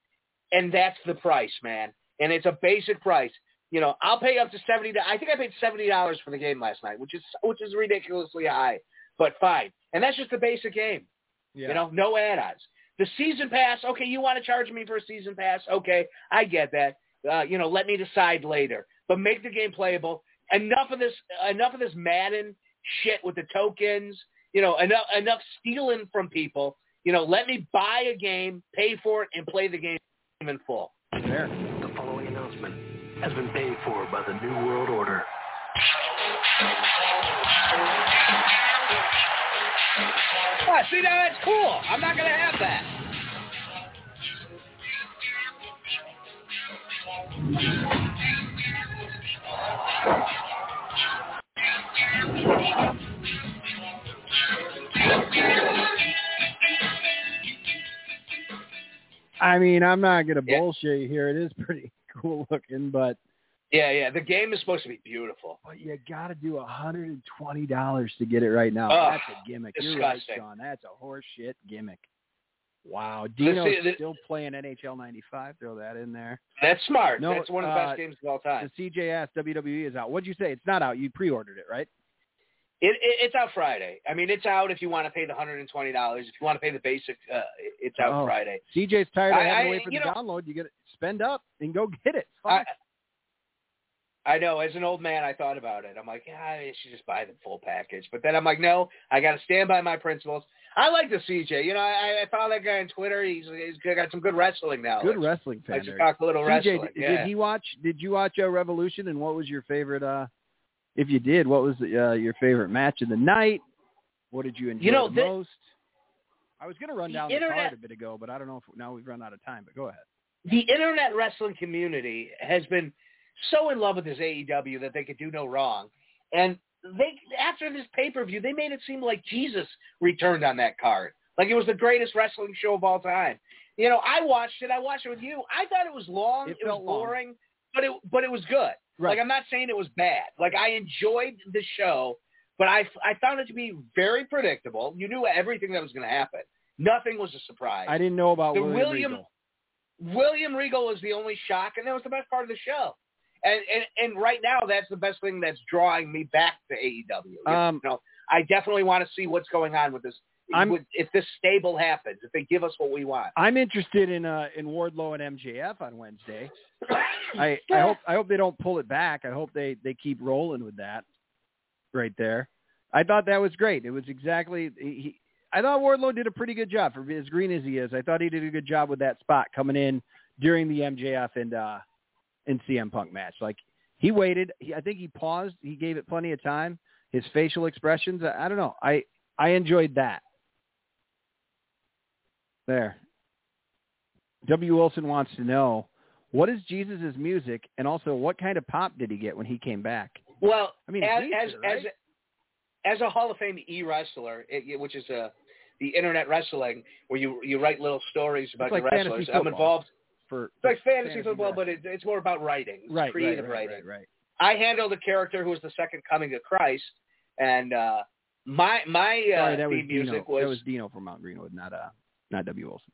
and that's the price, man. And it's a basic price. You know, I'll pay up to seventy. I think I paid seventy dollars for the game last night, which is which is ridiculously high, but fine. And that's just the basic game. Yeah. You know, no add-ons. The season pass. Okay, you want to charge me for a season pass? Okay, I get that. Uh, you know, let me decide later but make the game playable. Enough of this, enough of this Madden shit with the tokens. You know, enough enough stealing from people. You know, let me buy a game, pay for it, and play the game in full. Fair. The has been paid for by the New World Order. See now that's cool. I'm not gonna have that. I mean, I'm not gonna Yeah. bullshit you here. It is pretty cool looking, but Yeah, yeah. The game is supposed to be beautiful. but you got to do a hundred and twenty dollars to get it right now. Ugh, That's a gimmick. You're right. Sean. That's a horseshit gimmick. Wow, Dino's see, still playing NHL '95. Throw that in there. That's smart. No, that's one of the uh, best games of all time. The CJS WWE is out. What'd you say? It's not out. You pre-ordered it, right? It, it, it's out Friday. I mean, it's out if you want to pay the hundred and twenty dollars. If you want to pay the basic, uh, it's out Oh. Friday. CJ's tired of I- having to wait for the know- download. You get it, spend up and go get it. I, I know. As an old man, I thought about it. I'm like, yeah, I should just buy the full package. But then I'm like, no, I got to stand by my principles. I like the CJ. You know, I, I follow that guy on Twitter. He's he's got some good wrestling now. Good wrestling fan. Let's just talk a little CJ, wrestling. did, yeah. did he watch? Did you watch uh, Revolution? And what was your favorite? uh If you did, what was uh, your favorite match of the night? What did you enjoy You know, the most? I was going to run down the internet- card a bit ago, but I don't know if now we've run out of time. But go ahead. the internet wrestling community has been so in love with this AEW that they could do no wrong. And they after this pay per view, they made it seem like Jesus returned on that card, like it was the greatest wrestling show of all time. You know, I watched it. I watched it with you. I thought it was long. It It, was felt long. boring, but it but it was good. Right. Like I'm not saying it was bad. Like I enjoyed the show, but I I found it to be very predictable. You knew everything that was going to happen. Nothing was a surprise. I didn't know about The William, William- Regal. William Regal was the only shock, and that was the best part of the show. And and and right now, that's the best thing that's drawing me back to AEW. You Um, know, I definitely want to see what's going on with this. I'm- with, if this stable happens, if they give us what we want. I'm interested in uh in Wardlow and MJF on Wednesday. I I hope I hope they don't pull it back. I hope they they keep rolling with that right there. I thought that was great. It was exactly he. he- I thought Wardlow did a pretty good job for as green as he is. I thought he did a good job with that spot coming in during the MJF and uh and CM Punk match. Like he waited. He, I think he paused. He gave it plenty of time. His facial expressions. I, I don't know. I I enjoyed that. There. W. Wilson wants to know what is Jesus' music, and also what kind of pop did he get when he came back? Well, I mean, as as right? as, as a Hall of Fame e wrestler, which is a the internet wrestling where you you write little stories about like the fantasy wrestlers. I'm involved. For It's like fantasy, fantasy football, but it, it's more about writing, right, creative right, right, writing. right, right. I handled a character who was the second coming of Christ, and uh, my my uh, Sorry, that was theme Dino. music That was Dino from Mount Greenwood, not uh, not W. Wilson.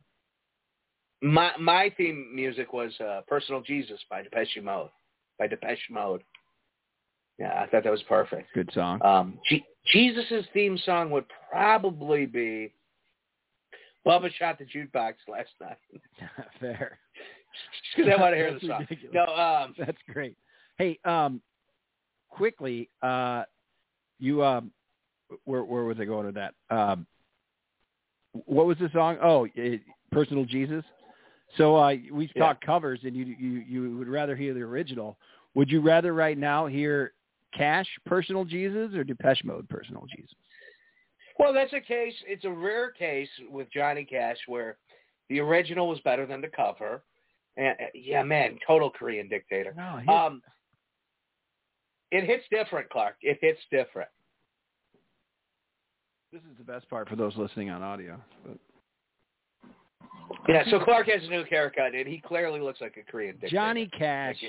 my my theme music was uh, "Personal Jesus" by Depeche Mode. By Depeche Mode. Yeah, I thought that was perfect. Good song. Um, G- Jesus' theme song would probably be Bubba shot the jukebox last night. Fair. Just because I want to hear the song. ridiculous. No, um, That's great. Hey, um, quickly, uh, you, um, where where was I going with that? Um, what was the song? Oh, it, Personal Jesus. So uh, we've Yeah. talked covers, and you you you would rather hear the original. Would you rather right now hear Cash Personal Jesus or Depeche Mode Personal Jesus? well, that's a case. It's a rare case with Johnny Cash where the original was better than the cover. And uh, yeah, man, total Korean dictator. No, Um, it hits different, Clark. It hits different. This is the best part for those listening on audio. But Yeah, so Clark has a new haircut, and he clearly looks like a Korean dictator. Johnny Cash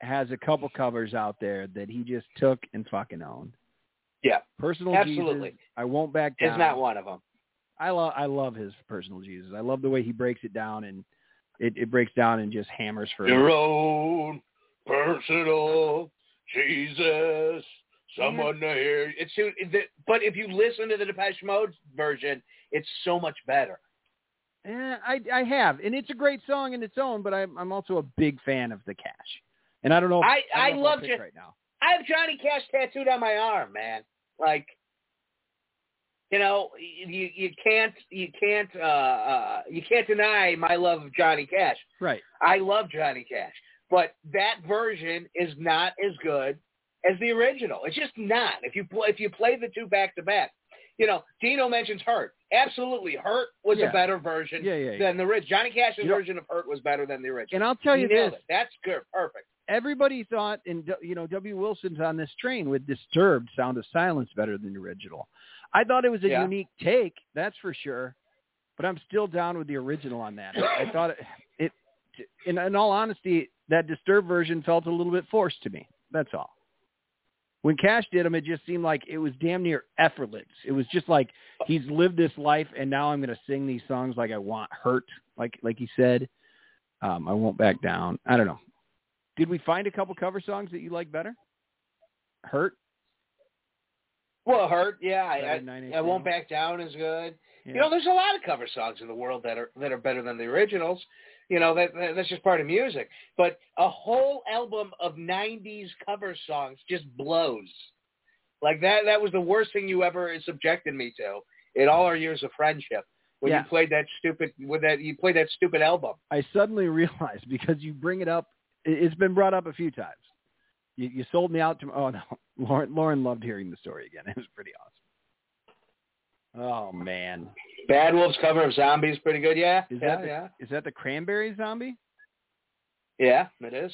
has a couple covers out there that he just took and fucking owned. Yeah, Personal Absolutely. Jesus, I won't back down. is not one of them. I love I love his personal Jesus. I love the way he breaks it down and it, it breaks down and just hammers for Your own personal Jesus, someone to hear. It's but if you listen to the Depeche Mode version, it's so much better. Yeah, I I have, and it's a great song in its own. But I'm I'm also a big fan of the Cash, and I don't know. If, I- I don't know love I'll right now. I have Johnny Cash tattooed on my arm, man. Like, you know, you you can't you can't uh, uh you can't deny my love of Johnny Cash. Right. I love Johnny Cash, but that version is not as good as the original. It's just not. If you play, if you play the two back to back, you know, Dino mentions Hurt. Absolutely, Hurt was Yeah. a better version Yeah, yeah, than the original. Johnny Cash's know- version of Hurt was better than the original. And I'll tell you this: it. That's good, perfect. everybody thought, and you know, W. Wilson's on this train with "Disturbed" "Sound of Silence" better than the original. I thought it was a unique take, that's for sure. But I'm still down with the original on that. I, I thought it, it in, in all honesty, that Disturbed version felt a little bit forced to me. That's all. When Cash did them, it just seemed like it was damn near effortless. It was just like he's lived this life, and now I'm going to sing these songs like I want. Hurt, like like he said. Um, I won't back down. I don't know. Did we find a couple cover songs that you like better? Hurt. Well, Hurt, yeah, I, Better than Nine I, I won't back down is good. Yeah. You know, there's a lot of cover songs in the world that are that are better than the originals. You know, that, that that's just part of music. But a whole album of '90s cover songs just blows. Like that. That was the worst thing you ever subjected me to in all our years of friendship. When Yeah. you played that stupid, with that you played that stupid album. I suddenly realized because you bring it up, it- it's been brought up a few times. You, you sold me out to. Oh no, Lauren. Lauren loved hearing the story again. It was pretty awesome. Oh man, Bad Wolves cover of Zombies pretty good. Yeah, is yeah, that the, yeah, is that the Cranberry Zombie? yeah. It is.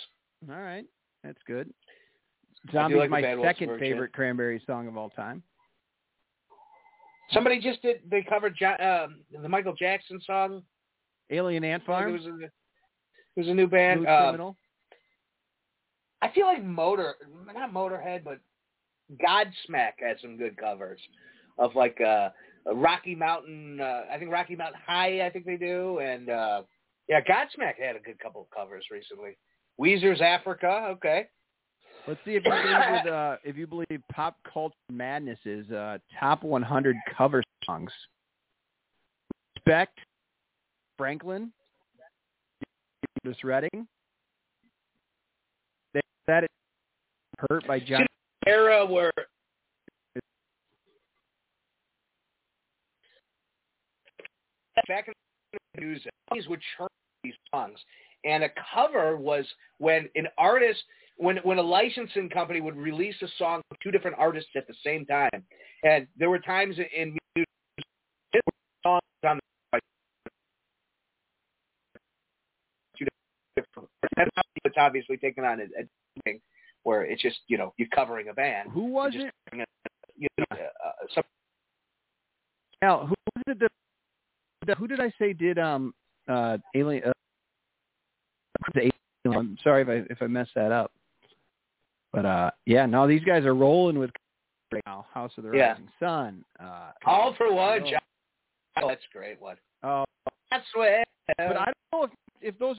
All right, that's good. Zombie's like my second version. favorite Cranberry song of all time. Somebody just did. They covered um, the Michael Jackson song. Alien Ant Farm. was a, there was a new band. Um, Criminal. I feel like Motor, not Motorhead, but Godsmack has some good covers of like uh, Rocky Mountain. Uh, I think Rocky Mountain High. I think they do, and uh, yeah, Godsmack had a good couple of covers recently. Weezer's Africa. Okay. Let's see if you believe with, uh, if you believe pop culture madness is uh, top 100 cover songs. Respect, Franklin, Otis Redding. That, that is hurt by John. Era where back in the music, these would churn these songs, and a cover was when an artist, when when a licensing company would release a song with two different artists at the same time, and there were times in music songs on two different. That's how it's obviously taken on a, a thing where it's just you know you're covering a band. Who was it? You know, uh, some, Al, who was it that- who did I say did um uh alien uh, I'm sorry if I if I messed that up. But uh yeah, no, these guys are rolling with right now. House of the Yeah. Rising Sun. Uh all for one. Oh. John. Oh, that's a great one. Oh, That's what. but I don't know if if those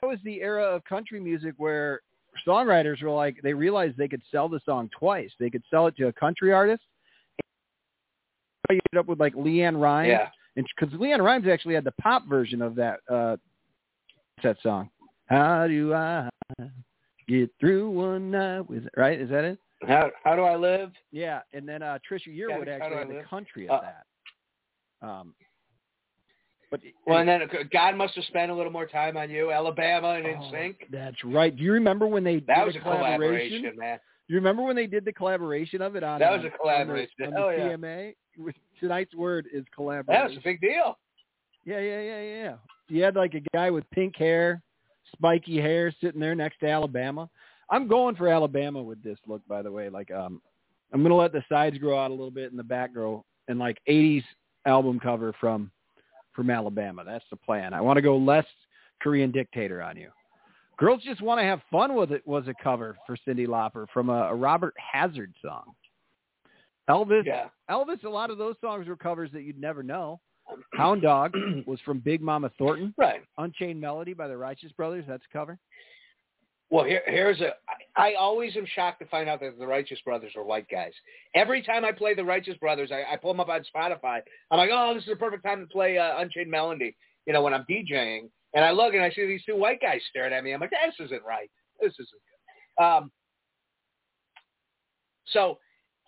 that was the era of country music where songwriters were like they realized they could sell the song twice. They could sell it to a country artist. You ended up with like LeAnn Rimes, Yeah. And because LeAnn Rimes actually had the pop version of that uh that song. How do I get through one night with right? Is that it? How how do I live? Yeah, and then uh Trisha Yearwood do actually had the live? country Uh, of that. Um, but Well, and then uh, God must have spent a little more time on you, Alabama and In Oh, Sync. That's right. Do you remember when they That was the a collaboration, man. You remember when they did the collaboration of it on That was um, a collaboration. on the, Oh, on the yeah. CMA? With- Tonight's word is collaboration. That was a big deal. Yeah, yeah, yeah, yeah, yeah. You had like a guy with pink hair, spiky hair, sitting there next to Alabama. I'm going for Alabama with this look, by the way. Like, um, I'm gonna let the sides grow out a little bit and the back grow, and like '80s album cover from from Alabama. That's the plan. I want to go less Korean dictator on you. Girls just want to have fun with it was a cover for Cyndi Lauper from a, a Robert Hazard song. Elvis, Yeah. Elvis. A lot of those songs were covers that you'd never know. Hound Dog was from Big Mama Thornton. Right. Unchained Melody by the Righteous Brothers. That's a cover. Well, here, here's a. I, I always am shocked to find out that the Righteous Brothers are white guys. Every time I play the Righteous Brothers, I, I pull them up on Spotify. I'm like, oh, this is a perfect time to play uh, Unchained Melody. You know, when I'm DJing, and I look and I see these two white guys staring at me. I'm like, this isn't right. This isn't good. Um, so,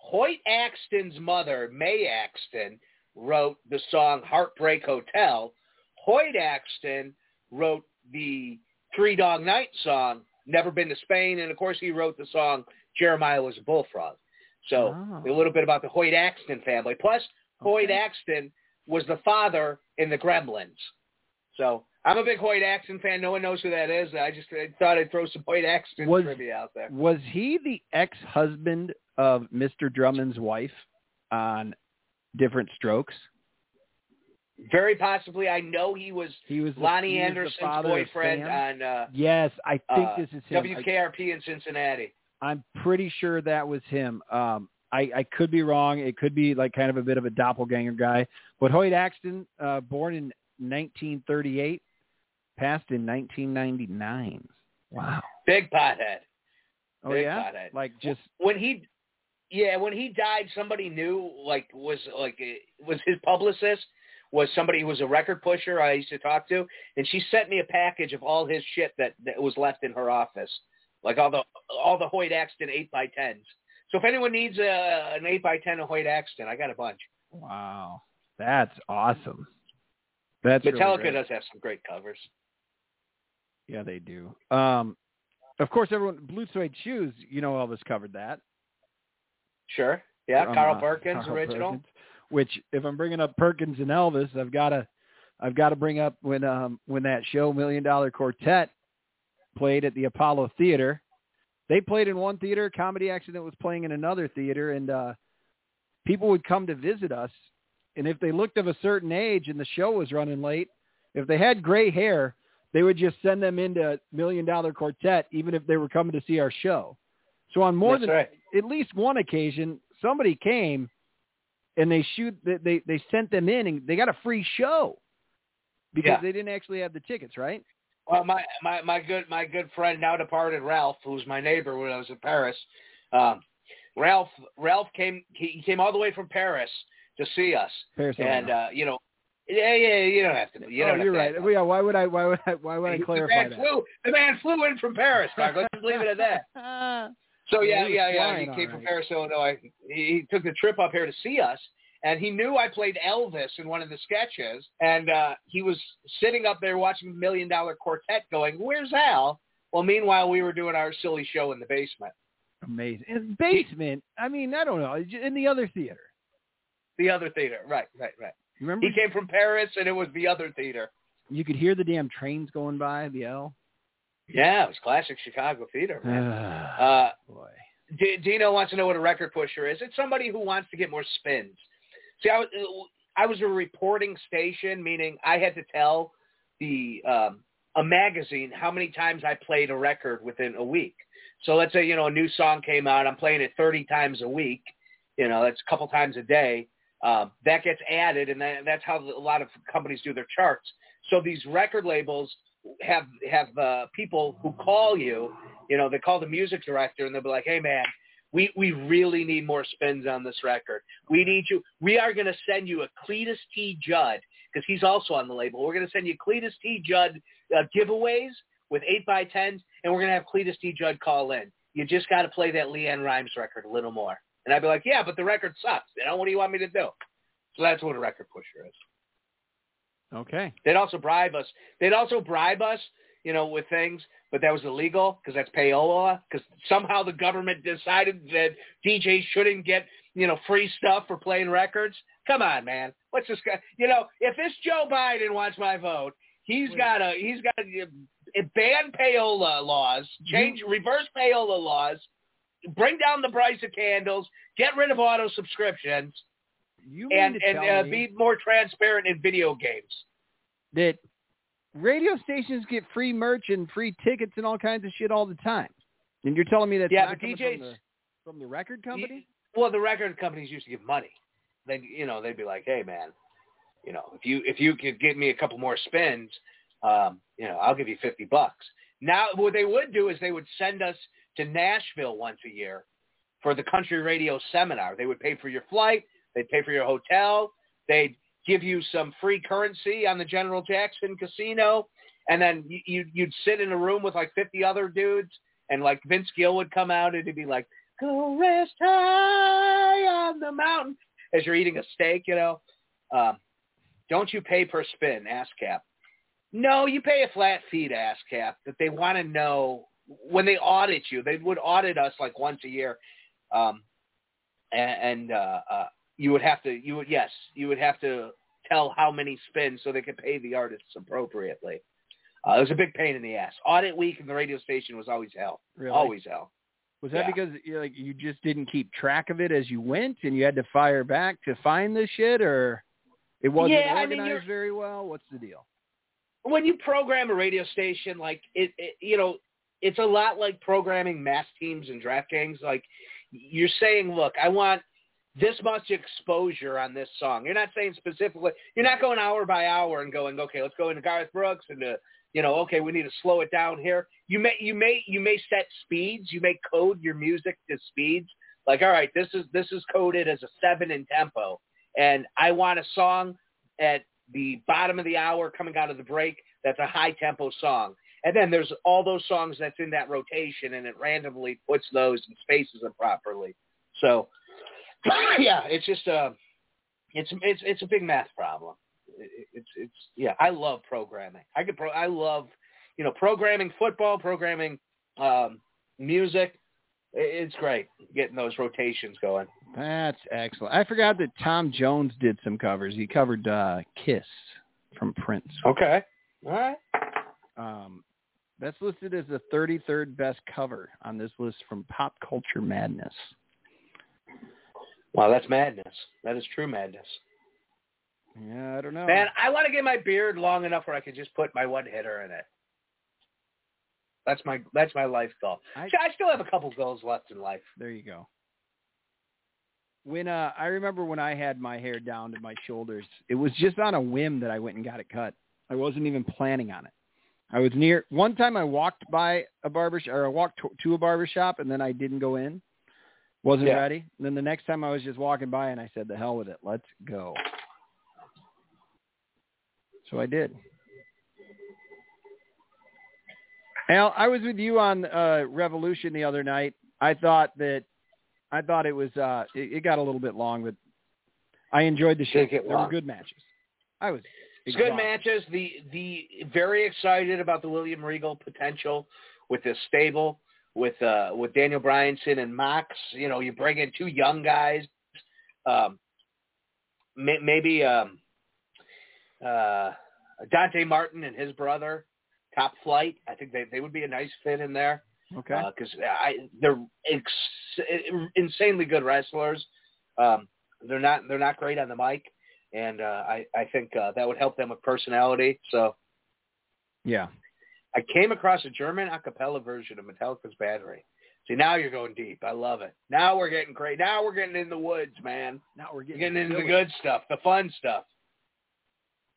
Hoyt Axton's mother, May Axton, wrote the song "Heartbreak Hotel." Hoyt Axton wrote the Three Dog Night song "Never Been to Spain," and of course he wrote the song "Jeremiah Was a Bullfrog." So Oh. a little bit about the Hoyt Axton family. Plus, Hoyt Okay. Axton was the father in the Gremlins. So I'm a big Hoyt Axton fan. No one knows who that is. I just I thought I'd throw some Hoyt Axton Was- trivia out there. Was he the ex-husband of Mr. Drummond's wife on Diff'rent Strokes? Very possibly. I know he was He was the, Loni he Anderson's of boyfriend on uh, Yes, I think uh, this is him. I- WKRP in Cincinnati. I'm pretty sure that was him. Um, I, I could be wrong. It could be like kind of a bit of a doppelganger guy. But Hoyt Axton, uh, born in 1938, passed in 1999. Wow. Big pothead. Oh Big yeah. pothead. Like just when he yeah when he died somebody knew like was like eh, was his publicist was somebody who was a record pusher i used to talk to and she sent me a package of all his shit that, that was left in her office like all the all the hoyt axton 8 by 10s so if anyone needs a, an 8 by 10 of hoyt axton i got a bunch wow. That's awesome. That's metallica great. does have some great covers Yeah, they do. Um, of course, everyone blue suede shoes. You know, Elvis covered that. sure yeah from, carl uh, perkins Carl original Perkins, which, if I'm bringing up Perkins and Elvis, I've got to, I've got to bring up when um when that show Million Dollar Quartet played at the Apollo Theater. They played in one theater. Comedy Accident was playing in another theater, and uh people would come to visit us. And if they looked of a certain age and the show was running late, if they had gray hair, they would just send them into Million Dollar Quartet, even if they were coming to see our show. So on more That's than right. at least one occasion, somebody came and they shoot they they, sent them in and they got a free show because Yeah. they didn't actually have the tickets, right? Well, my my my good my good friend now departed Ralph, who was my neighbor when I was in Paris. Um, Ralph Ralph came he he came all the way from Paris to see us, Paris, and uh, you know, yeah yeah you don't have to you oh, don't have you're right. act Well, yeah, why would I? Why would I? Why would I the clarify man that? flew the man flew in from Paris. Doc. Let's just leave it at that. So Yeah, yeah yeah yeah he came all from right. Paris, Illinois. He, he took the trip up here to see us. And he knew I played Elvis in one of the sketches, and uh, he was sitting up there watching Million Dollar Quartet, going, "Where's Al?" Well, meanwhile, we were doing our silly show in the basement. Amazing. In the basement. I mean, I don't know. In the other theater. The other theater, right, right, right. Remember? He came from Paris, and it was the other theater. You could hear the damn trains going by. The L. Yeah, it was classic Chicago theater, man. uh, Uh, boy. D- Dino wants to know what a record pusher is. It's somebody who wants to get more spins. See, I was, I was a reporting station, meaning I had to tell the um, a magazine how many times I played a record within a week. So let's say you know a new song came out, I'm playing it 30 times a week. You know, that's a couple times a day. Um, that gets added, and that, that's how a lot of companies do their charts. So these record labels have have uh, people who call you You know, they call the music director and they'll be like, "Hey, man, we we really need more spins on this record. We need you. We are going to send you a Cletus T. Judd because he's also on the label. We're going to send you Cletus T. Judd uh, giveaways with eight by tens, and we're going to have Cletus T. Judd call in. You just got to play that LeAnn Rimes record a little more." And I'd be like, "Yeah, but the record sucks. You know, what do you want me to do?" So that's what a record pusher is. Okay. They'd also bribe us. They'd also bribe us, you know, with things, but that was illegal because that's payola. Because somehow the government decided that DJs shouldn't get, you know, free stuff for playing records. Come on, man. What's this guy? You know, if this Joe Biden wants my vote, he's got to he's got to uh, ban payola laws, change reverse payola laws, bring down the price of candles, get rid of auto subscriptions You and and uh, be more transparent in video games. that radio stations get free merch and free tickets and all kinds of shit all the time. And you're telling me that Yeah, but DJs from the, from the record company? Well, the record companies used to give money. They, you know, they'd be like, "Hey, man, you know, if you if you could give me a couple more spins, um, you know, I'll give you fifty bucks." Now, what they would do is they would send us to Nashville once a year for the country radio seminar. They would pay for your flight. They'd pay for your hotel. They'd give you some free currency on the General Jackson Casino, and then you, you'd, sit in a room with like 50 other dudes, and like Vince Gill would come out and he'd be like, "Go rest high on the mountain," as you're eating a steak, you know. Um, don't you pay per spin, ASCAP? No, you pay a flat fee to ASCAP that they want to know when they audit you. They would audit us like once a year, um, and, and uh, uh, you would have to you would yes you would have to tell how many spins so they could pay the artists appropriately. Uh, it was a big pain in the ass. Audit week in the radio station was always hell. Really? Always hell. Was that yeah. because you like you just didn't keep track of it as you went, and you had to fire back to find this shit, or it wasn't Yeah, I mean, organized very well? What's the deal? when you program a radio station, like it, it, you know, it's a lot like programming mass teams and draft games. Like you're saying, look, I want this much exposure on this song. You're not saying specifically. You're not going hour by hour and going, okay, let's go into Garth Brooks and to, you know, okay, we need to slow it down here. You may, you may, you may set speeds. You may code your music to speeds. Like, all right, this is this is coded as a seven in tempo, and I want a song at the bottom of the hour coming out of the break that's a high tempo song. And then there's all those songs that's in that rotation and it randomly puts those and spaces them properly. So yeah, it's just a it's it's it's a big math problem. It- It's it's yeah, I love programming. I could pro I love, you know, programming football, programming um music. It's great getting those rotations going. That's excellent. I forgot that Tom Jones did some covers. He covered uh, "Kiss" from Prince. Okay. All right. Um, that's listed as the 33rd best cover on this list from Pop Culture Madness. Wow, that's madness. That is true madness. Yeah, I don't know. Man, I want to get my beard long enough where I can just put my one hitter in it. That's my that's my life goal. I- I, still have a couple goals left in life. There you go. When uh, I remember when I had my hair down to my shoulders, it was just on a whim that I went and got it cut. I wasn't even planning on it. I was near one time. I walked by a barber sh- or I walked to, to a barber shop and then I didn't go in. Wasn't Yeah. ready. And then the next time I was just walking by and I said, "The hell with it, let's go." So I did. Al, I was with you on uh, Revolution the other night. I thought that I thought it was uh, it, it got a little bit long, but I enjoyed the show. There were good matches. I was It's good matches. The the very excited about the William Regal potential with this stable with uh with Daniel Bryanson and Mox. You know, you bring in two young guys. Um, may, maybe um, uh, Dante Martin and his brother, Top Flight. I think they they would be a nice fit in there. Okay. because I they're ex- insanely good wrestlers. Um, they're not they're not great on the mic, and uh, I I think uh, that would help them with personality. So yeah. I came across a German a cappella version of Metallica's Battery. See, now you're going deep. I love it. Now we're getting great. Now we're getting in the woods, man. Now we're We're getting, getting into the good stuff, the fun stuff.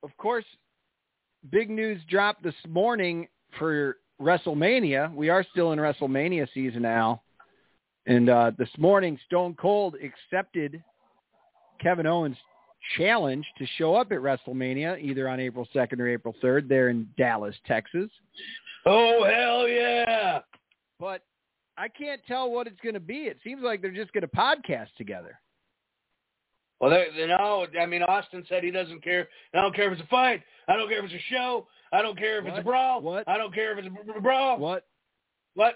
Of course, big news dropped this morning for WrestleMania. We are still in WrestleMania season now. And uh, this morning, Stone Cold accepted Kevin Owens' challenge to show up at WrestleMania either on April 2nd or April 3rd there in Dallas, Texas. Oh hell yeah! But I can't tell what it's going to be. It seems like they're just going to podcast together. Well, they, they no. I mean, Austin said he doesn't care. I don't care if it's a fight. I don't care if it's a show. I don't care if it's a brawl. What? I don't care if it's a brawl. What? What?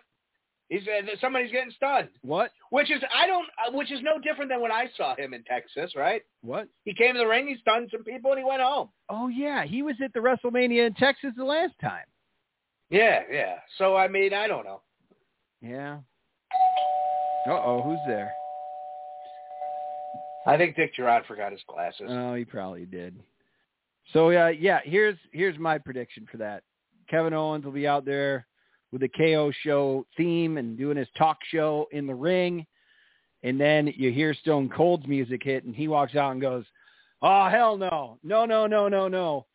He said that somebody's getting stunned, What? which is I don't, uh, which is no different than when I saw him in Texas, right? What? He came to the ring, he stunned some people, and he went home. Oh yeah, he was at the WrestleMania in Texas the last time. Yeah, yeah. So I mean, I don't know. Yeah. Uh oh, who's there? I think Dick Gerard forgot his glasses. Oh, he probably did. So uh, yeah, here's here's my prediction for that. Kevin Owens will be out there with the KO show theme and doing his talk show in the ring, and then you hear Stone Cold's music hit, and he walks out and goes, "Oh hell no, no no no no no,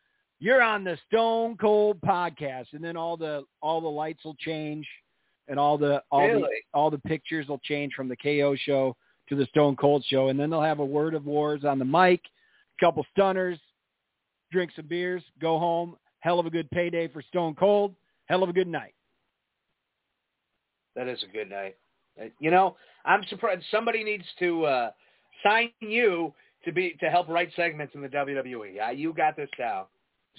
you're on the Stone Cold podcast," and then all the all the lights will change, and all the all the all the pictures will change from the KO show to the Stone Cold show, and then they'll have a word of wars on the mic, a couple stunners, drink some beers, go home. Hell of a good payday for Stone Cold. Hell of a good night. That is a good night. Uh, You know, I'm surprised somebody needs to uh, sign you to be to help write segments in the WWE. Yeah, you got this down.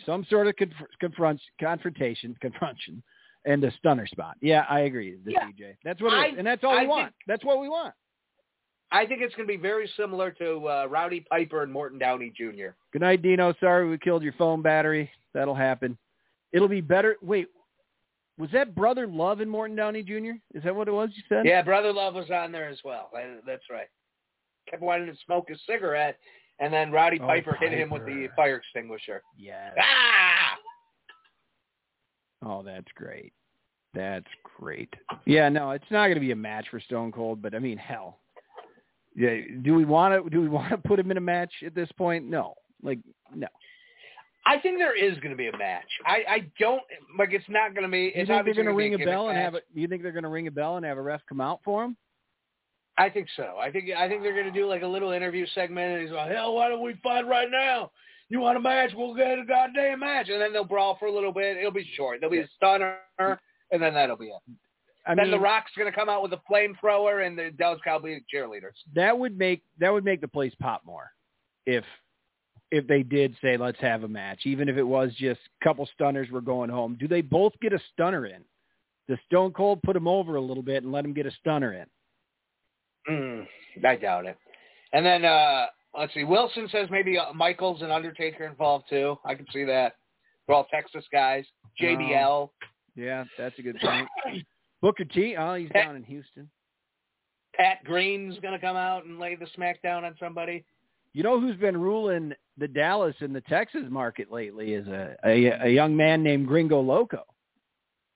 Some sort of conf- confront confrontation, confrontation, and a stunner spot. Yeah, I agree. The Yeah. DJ. That's what it is, I- and that's all I we want. That's what we want. I think it's going to be very similar to uh, Rowdy Piper and Morton Downey Jr. Good night, Dino. Sorry we killed your phone battery. That'll happen. It'll be better. Wait, was that Brother Love and Morton Downey Jr.? Is that what it was you said? Yeah, Brother Love was on there as well. I- That's right. Kept wanting to smoke a cigarette, and then Rowdy Oh, Piper hit him with the fire extinguisher. Yes. Ah! Oh, that's great. That's great. Yeah, no, it's not going to be a match for Stone Cold, but I mean, hell. Yeah, do we want to do we want to put him in a match at this point? No. Like no. I think there is going to be a match. I, I don't like. It's not going to be. You It's think they're going to ring a bell and have it? You think they're going to ring a bell and have a ref come out for him? I think so. I think I think they're going to do like a little interview segment, and he's like, "Hell, why don't we fight right now? You want a match? We'll get a goddamn match." And then they'll brawl for a little bit. It'll be short. There'll be a stunner, and then that'll be it. I then mean, the Rock's going to come out with a flamethrower, and the Dallas Cowboys cheerleaders. that would make that would make the place pop more if if they did say let's have a match, even if it was just a couple stunners we're going home. Do they both get a stunner in? Does Stone Cold put him over a little bit and let him get a stunner in? Mm, I doubt it. And then uh let's see. Wilson says maybe uh, Michaels and Undertaker involved too. I can see that. They're all Texas guys. JBL. Yeah, that's a good point. Booker T. Oh, he's down in Houston. Pat Green's going to come out and lay the smackdown on somebody. You know who's been ruling the Dallas and the Texas market lately is a a, a young man named Gringo Loco.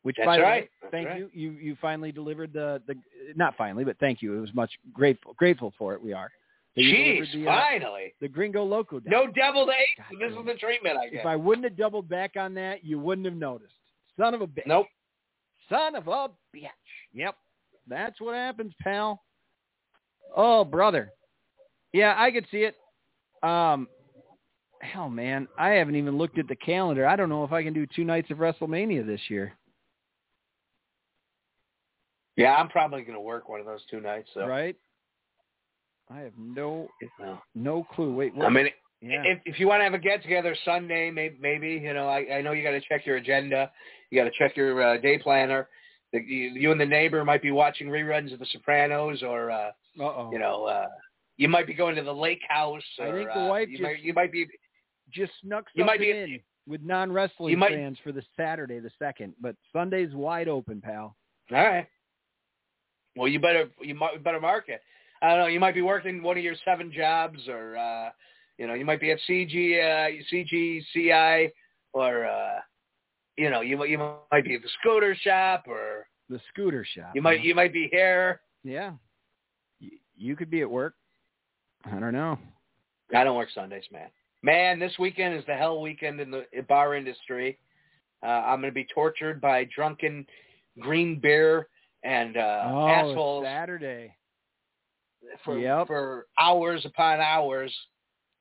Which That's by the right. way, That's thank right. you. You you finally delivered the the not finally, but thank you. It was much grateful grateful for it. We are. Jeez, the, uh, finally. the Gringo Loco. down. No deviled eggs. God This is the treatment I guess. If. I wouldn't have doubled back on that, you wouldn't have noticed. Son of a bitch. Nope. Son of a bitch. Yep. That's what happens, pal. Oh, brother. Yeah, I could see it. Um, hell, man, I haven't even looked at the calendar. I don't know if I can do two nights of WrestleMania this year. Yeah, I'm probably going to work one of those two nights. So. Right? I have no No. clue. Wait, what? I mean, yeah. if if you want to have a get together Sunday, maybe, maybe you know, I, I know you got to check your agenda. You got to check your uh, day planner. The, you, you and the neighbor might be watching reruns of The Sopranos, or uh, Uh-oh. you know, uh, you might be going to the lake house. I think the uh, wife you just- might you might be just snuck you might be- in with non-wrestling might- fans for the Saturday, the second. But Sunday's wide open, pal. all right. Well, you better you might better mark it. I don't know. You might be working one of your seven jobs, or uh, you know, you might be at CG uh, CGCI, or uh, you know, you you might be at the scooter shop, or The scooter shop. you might huh? you might be here. Yeah. You, you could be at work. I don't know. I don't work Sundays, man. Man, this weekend is the hell weekend in the bar industry. Uh, I'm going to be tortured by drunken green beer and uh, oh, assholes Saturday. for Yep. for hours upon hours.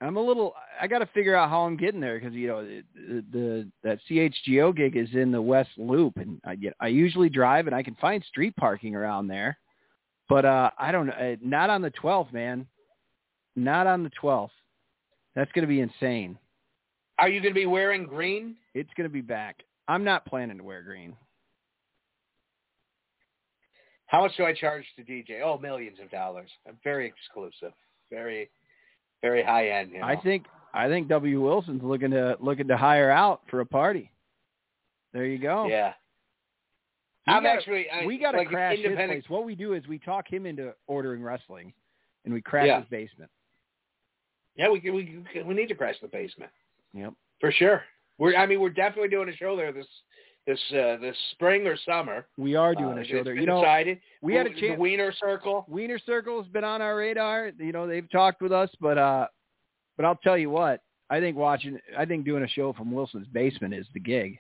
I'm a little. I got to figure out how I'm getting there because you know the, the that CHGO gig is in the West Loop, and I get. I usually drive, and I can find street parking around there, but uh I don't know. uh, Not on the 12th, man. Not on the 12th. That's going to be insane. Are you going to be wearing green? It's going to be back. I'm not planning to wear green. How much do I charge to DJ? Oh, millions of dollars. I'm very exclusive. Very, very high end. You know? I think I think W Wilson's looking to looking to hire out for a party. There you go. Yeah. We I'm gotta- actually. I, we got to like crash his place. What we do is we talk him into ordering wrestling, and we crash Yeah. his basement. Yeah, we can- we we need to crash the basement Yep. for sure. We're. I mean, we're definitely doing a show there this this uh, this spring or summer. We are doing Uh, a show there. You know, decided. we had a The chance. Wiener Circle. Wiener Circle's been on our radar. You know, they've talked with us, but uh, but I'll tell you what. I think watching. I think doing a show from Wilson's basement is the gig.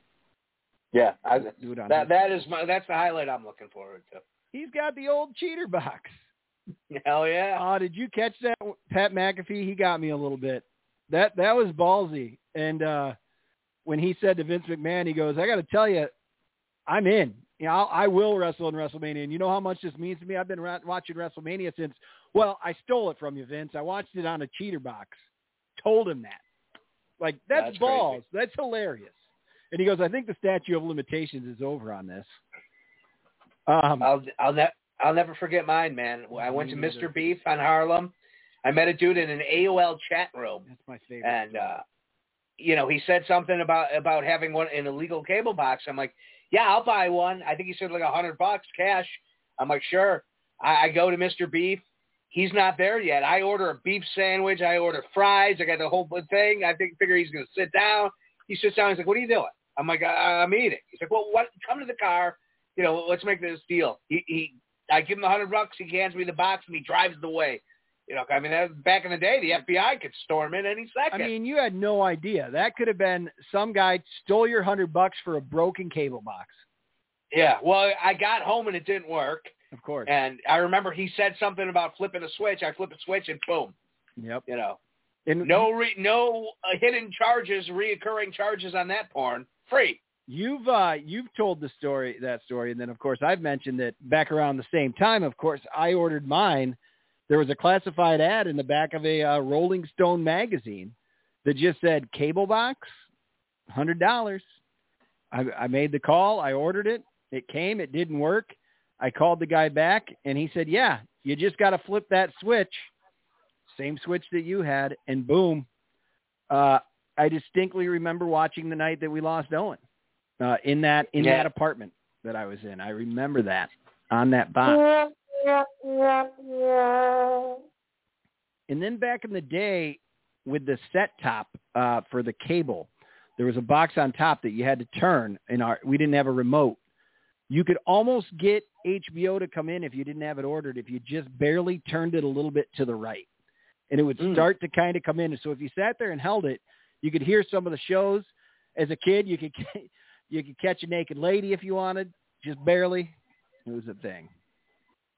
Yeah, I, Do it on that that is my that's the highlight I'm looking forward to. He's got the old cheater box. Hell yeah. Oh, did you catch that, Pat McAfee? He got me a little bit. That that was ballsy. And uh when he said to Vince McMahon, he goes, "I got to tell you, I'm in. You know, I'll, I will wrestle in WrestleMania. And you know how much this means to me. I've been ra- watching WrestleMania since. Well, I stole it from you, Vince. I watched it on a cheater box. Told him that. Like that's, That's balls. That's hilarious. And he goes, I think the statute of limitations is over on this. Um, I'll I'll ne- I'll never forget mine, man. I went to Mr. Beef on Harlem. I met a dude in an AOL chat room, that's my favorite. and uh, you know he said something about about having one an illegal cable box. I'm like, yeah, I'll buy one. I think he said like a hundred bucks cash. I'm like, sure. I, I go to Mr. Beef. He's not there yet. I order a beef sandwich. I order fries. I got the whole thing. I think figure he's going to sit down. He sits down. He's like, "What are you doing?" I'm like, I- "I'm eating." He's like, "Well, what? Come to the car. You know, let's make this deal." He, he I give him the hundred bucks. He hands me the box and he drives the way. You know, I mean, that, back in the day, the FBI could storm in any second. I mean, you had no idea. That could have been some guy stole your hundred bucks for a broken cable box. yeah. Well, I got home and it didn't work. Of course. And I remember he said something about flipping a switch. I flip a switch and boom. Yep. You know, And no re- no uh, hidden charges, reoccurring charges on that porn. Free. You've uh you've told the story that story, and then of course I've mentioned that back around the same time. Of course, I ordered mine. There was a classified ad in the back of a uh, Rolling Stone magazine that just said cable box, hundred dollars. I, I made the call. I ordered it. It came. It didn't work. I called the guy back, and he said, "Yeah, you just got to flip that switch, same switch that you had, and boom." Uh, I distinctly remember watching the night that we lost Owen uh, in that in Yeah. that apartment that I was in. I remember that on that box. And then back in the day with the set top uh, for the cable, there was a box on top that you had to turn. In our, we didn't have a remote. You could almost get HBO to come in if you didn't have it ordered if you just barely turned it a little bit to the right, and it would Mm. start to kind of come in. So if you sat there and held it, you could hear some of the shows. As a kid, you could you could catch a naked lady if you wanted, just barely. It was a thing.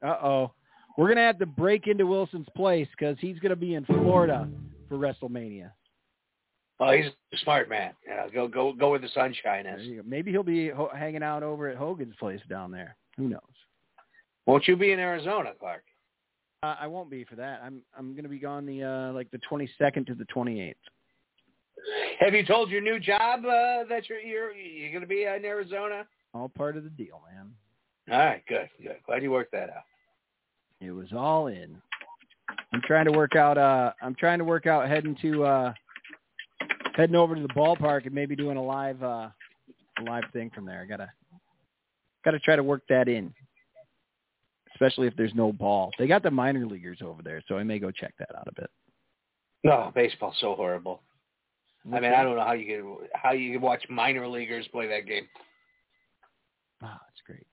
Uh oh. We're gonna have to break into Wilson's place because he's gonna be in Florida for WrestleMania. Oh, he's a smart man. Yeah, go go go where the sunshine is. Maybe he'll be ho- hanging out over at Hogan's place down there. Who knows? Won't you be in Arizona, Clark? Uh, I won't be for that. I'm I'm gonna be gone the uh, like the 22nd to the 28th. Have you told your new job uh, that you're you're you're going to be in Arizona? All part of the deal, man. All right, good, good. Glad you worked that out. It was all in. I'm trying to work out. Uh, I'm trying to work out heading to uh, heading over to the ballpark and maybe doing a live uh, a live thing from there. I gotta gotta try to work that in, especially if there's no ball. They got the minor leaguers over there, so I may go check that out a bit. No, baseball's so horrible. I mean, I don't know how you can how you can watch minor leaguers play that game. Ah, it's great.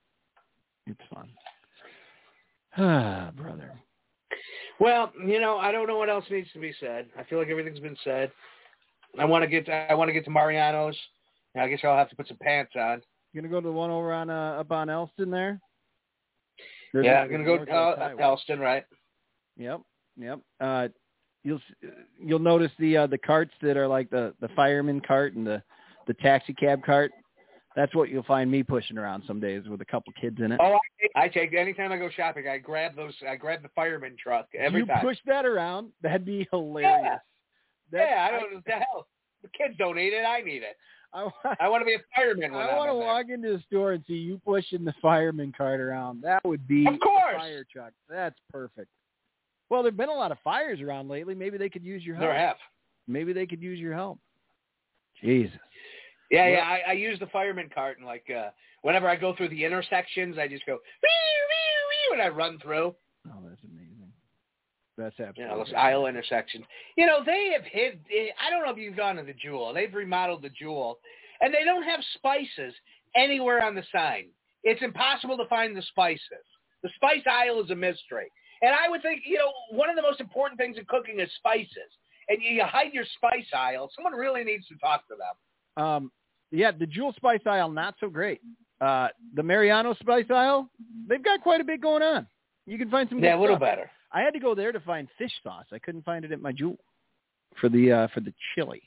It's fun. Ah, brother. Well, you know, I don't know what else needs to be said. I feel like everything's been said. I want to get to, I want to get to Mariano's. I guess I'll have to put some pants on. You gonna go to the one over on uh, up on Elston there? There's yeah, I'm gonna go to uh, Elston, right? Yep, yep. Uh, you'll s- you'll notice the uh, the carts that are like the the fireman cart and the the taxi cab cart. That's what you'll find me pushing around some days with a couple kids in it. Oh, I, I take anytime I go shopping, I grab those. I grab the fireman truck every you time. push that around, that'd be hilarious. That- yeah, I don't know what the hell. The kids don't need it. I need it. I, I want to be a fireman when I want to there. walk into the store and see you pushing the fireman cart around. That would be Of course. a fire truck. That's perfect. Well, there've been a lot of fires around lately. Maybe they could use your help. There have. Maybe they could use your help. Jesus. Yeah, yeah. I, I use the fireman cart and like uh whenever I go through the intersections, I just go wee wee wee and I run through. Oh, that's amazing. That's You absolutely. know those aisle intersections. You know they have hid. I don't know if you've gone to the Jewel. They've remodeled the Jewel, and they don't have spices anywhere on the sign. It's impossible to find the spices. The spice aisle is a mystery. And I would think, you know, one of the most important things in cooking is spices. And you, you hide your spice aisle. Someone really needs to talk to them. Um, yeah, the Jewel Spice aisle not so great. Uh, the Mariano Spice aisle, they've got quite a bit going on. You can find some. Yeah, a little stuff. better. I had to go there to find fish sauce. I couldn't find it at my Jewel for the uh, for the chili.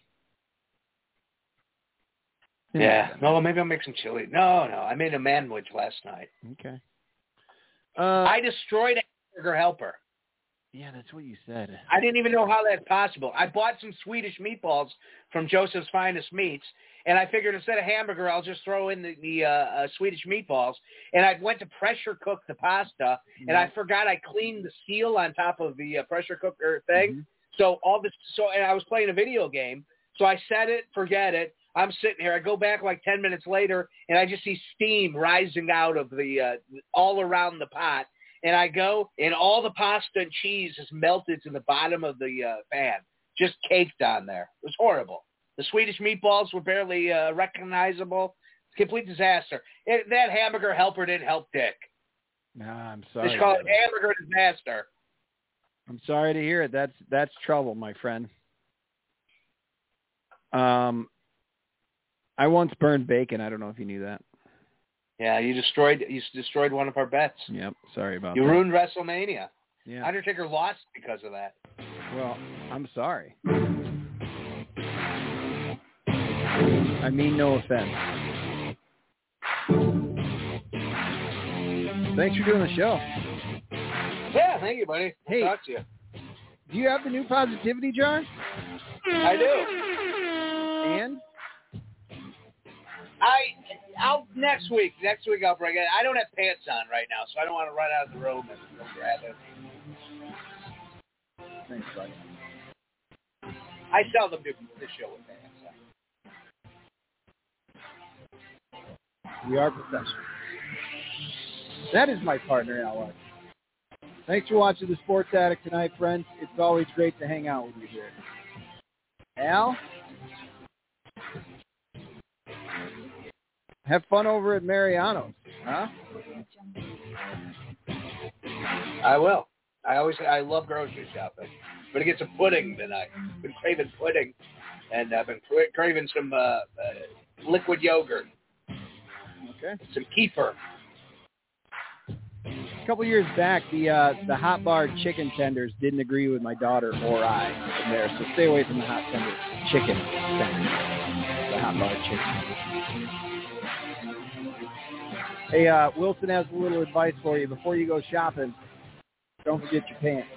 Yeah. No, maybe I'll make some chili. No, no. I made a Manwich last night. Okay. Uh, I destroyed a hamburger helper. yeah, that's what you said. I didn't even know how that's possible. I bought some Swedish meatballs from Joseph's Finest Meats, and I figured instead of hamburger, I'll just throw in the, the uh, uh, Swedish meatballs. And I went to pressure cook the pasta, and I forgot I cleaned the seal on top of the uh, pressure cooker thing. So all this, so and I was playing a video game, so I set it, forget it. I'm sitting here. I go back like ten minutes later, and I just see steam rising out of the uh, all around the pot. And I go, and all the pasta and cheese is melted to the bottom of the uh, pan, just caked on there. It was horrible. The Swedish meatballs were barely uh, recognizable. Complete disaster. It, that hamburger helper didn't help Dick. Nah, I'm sorry. should call it hamburger disaster. I'm sorry to hear it. That's that's trouble, my friend. Um, I once burned bacon. I don't know if you knew that. Yeah, you destroyed you destroyed one of our bets. Yep. Sorry about You that. You ruined WrestleMania. Yeah. Undertaker lost because of that. Well, I'm sorry. I mean no offense. Thanks for doing the show. Yeah, thank you, buddy. Hey. Talk to you. Do you have the new positivity jar? I do. And I I'll next week. Next week I'll bring it. I don't have pants on right now, so I don't want to run out of the room and go grab it. thanks, buddy. I seldom do this show with pants. on. We are professionals. That is my partner, Al. Thanks for watching the Sports Attic tonight, friends. It's always great to hang out with you here. Al, have fun over at Mariano's, huh? I will. I always I love grocery shopping. But to get some pudding tonight. I've been craving pudding, and I've been cra- craving some uh, uh, liquid yogurt, Okay. some kefir. A couple years back, the uh, the hot bar chicken tenders didn't agree with my daughter or I from there, so stay away from the hot tender chicken tenders. The hot bar chicken. Hey, uh, Wilson has a little advice for you. Before you go shopping, don't forget your pants.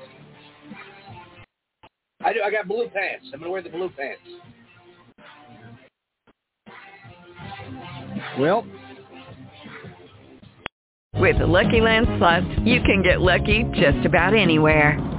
I do. I got blue pants. I'm gonna wear the blue pants. Well, With the Lucky Land Slots, you can get lucky just about anywhere.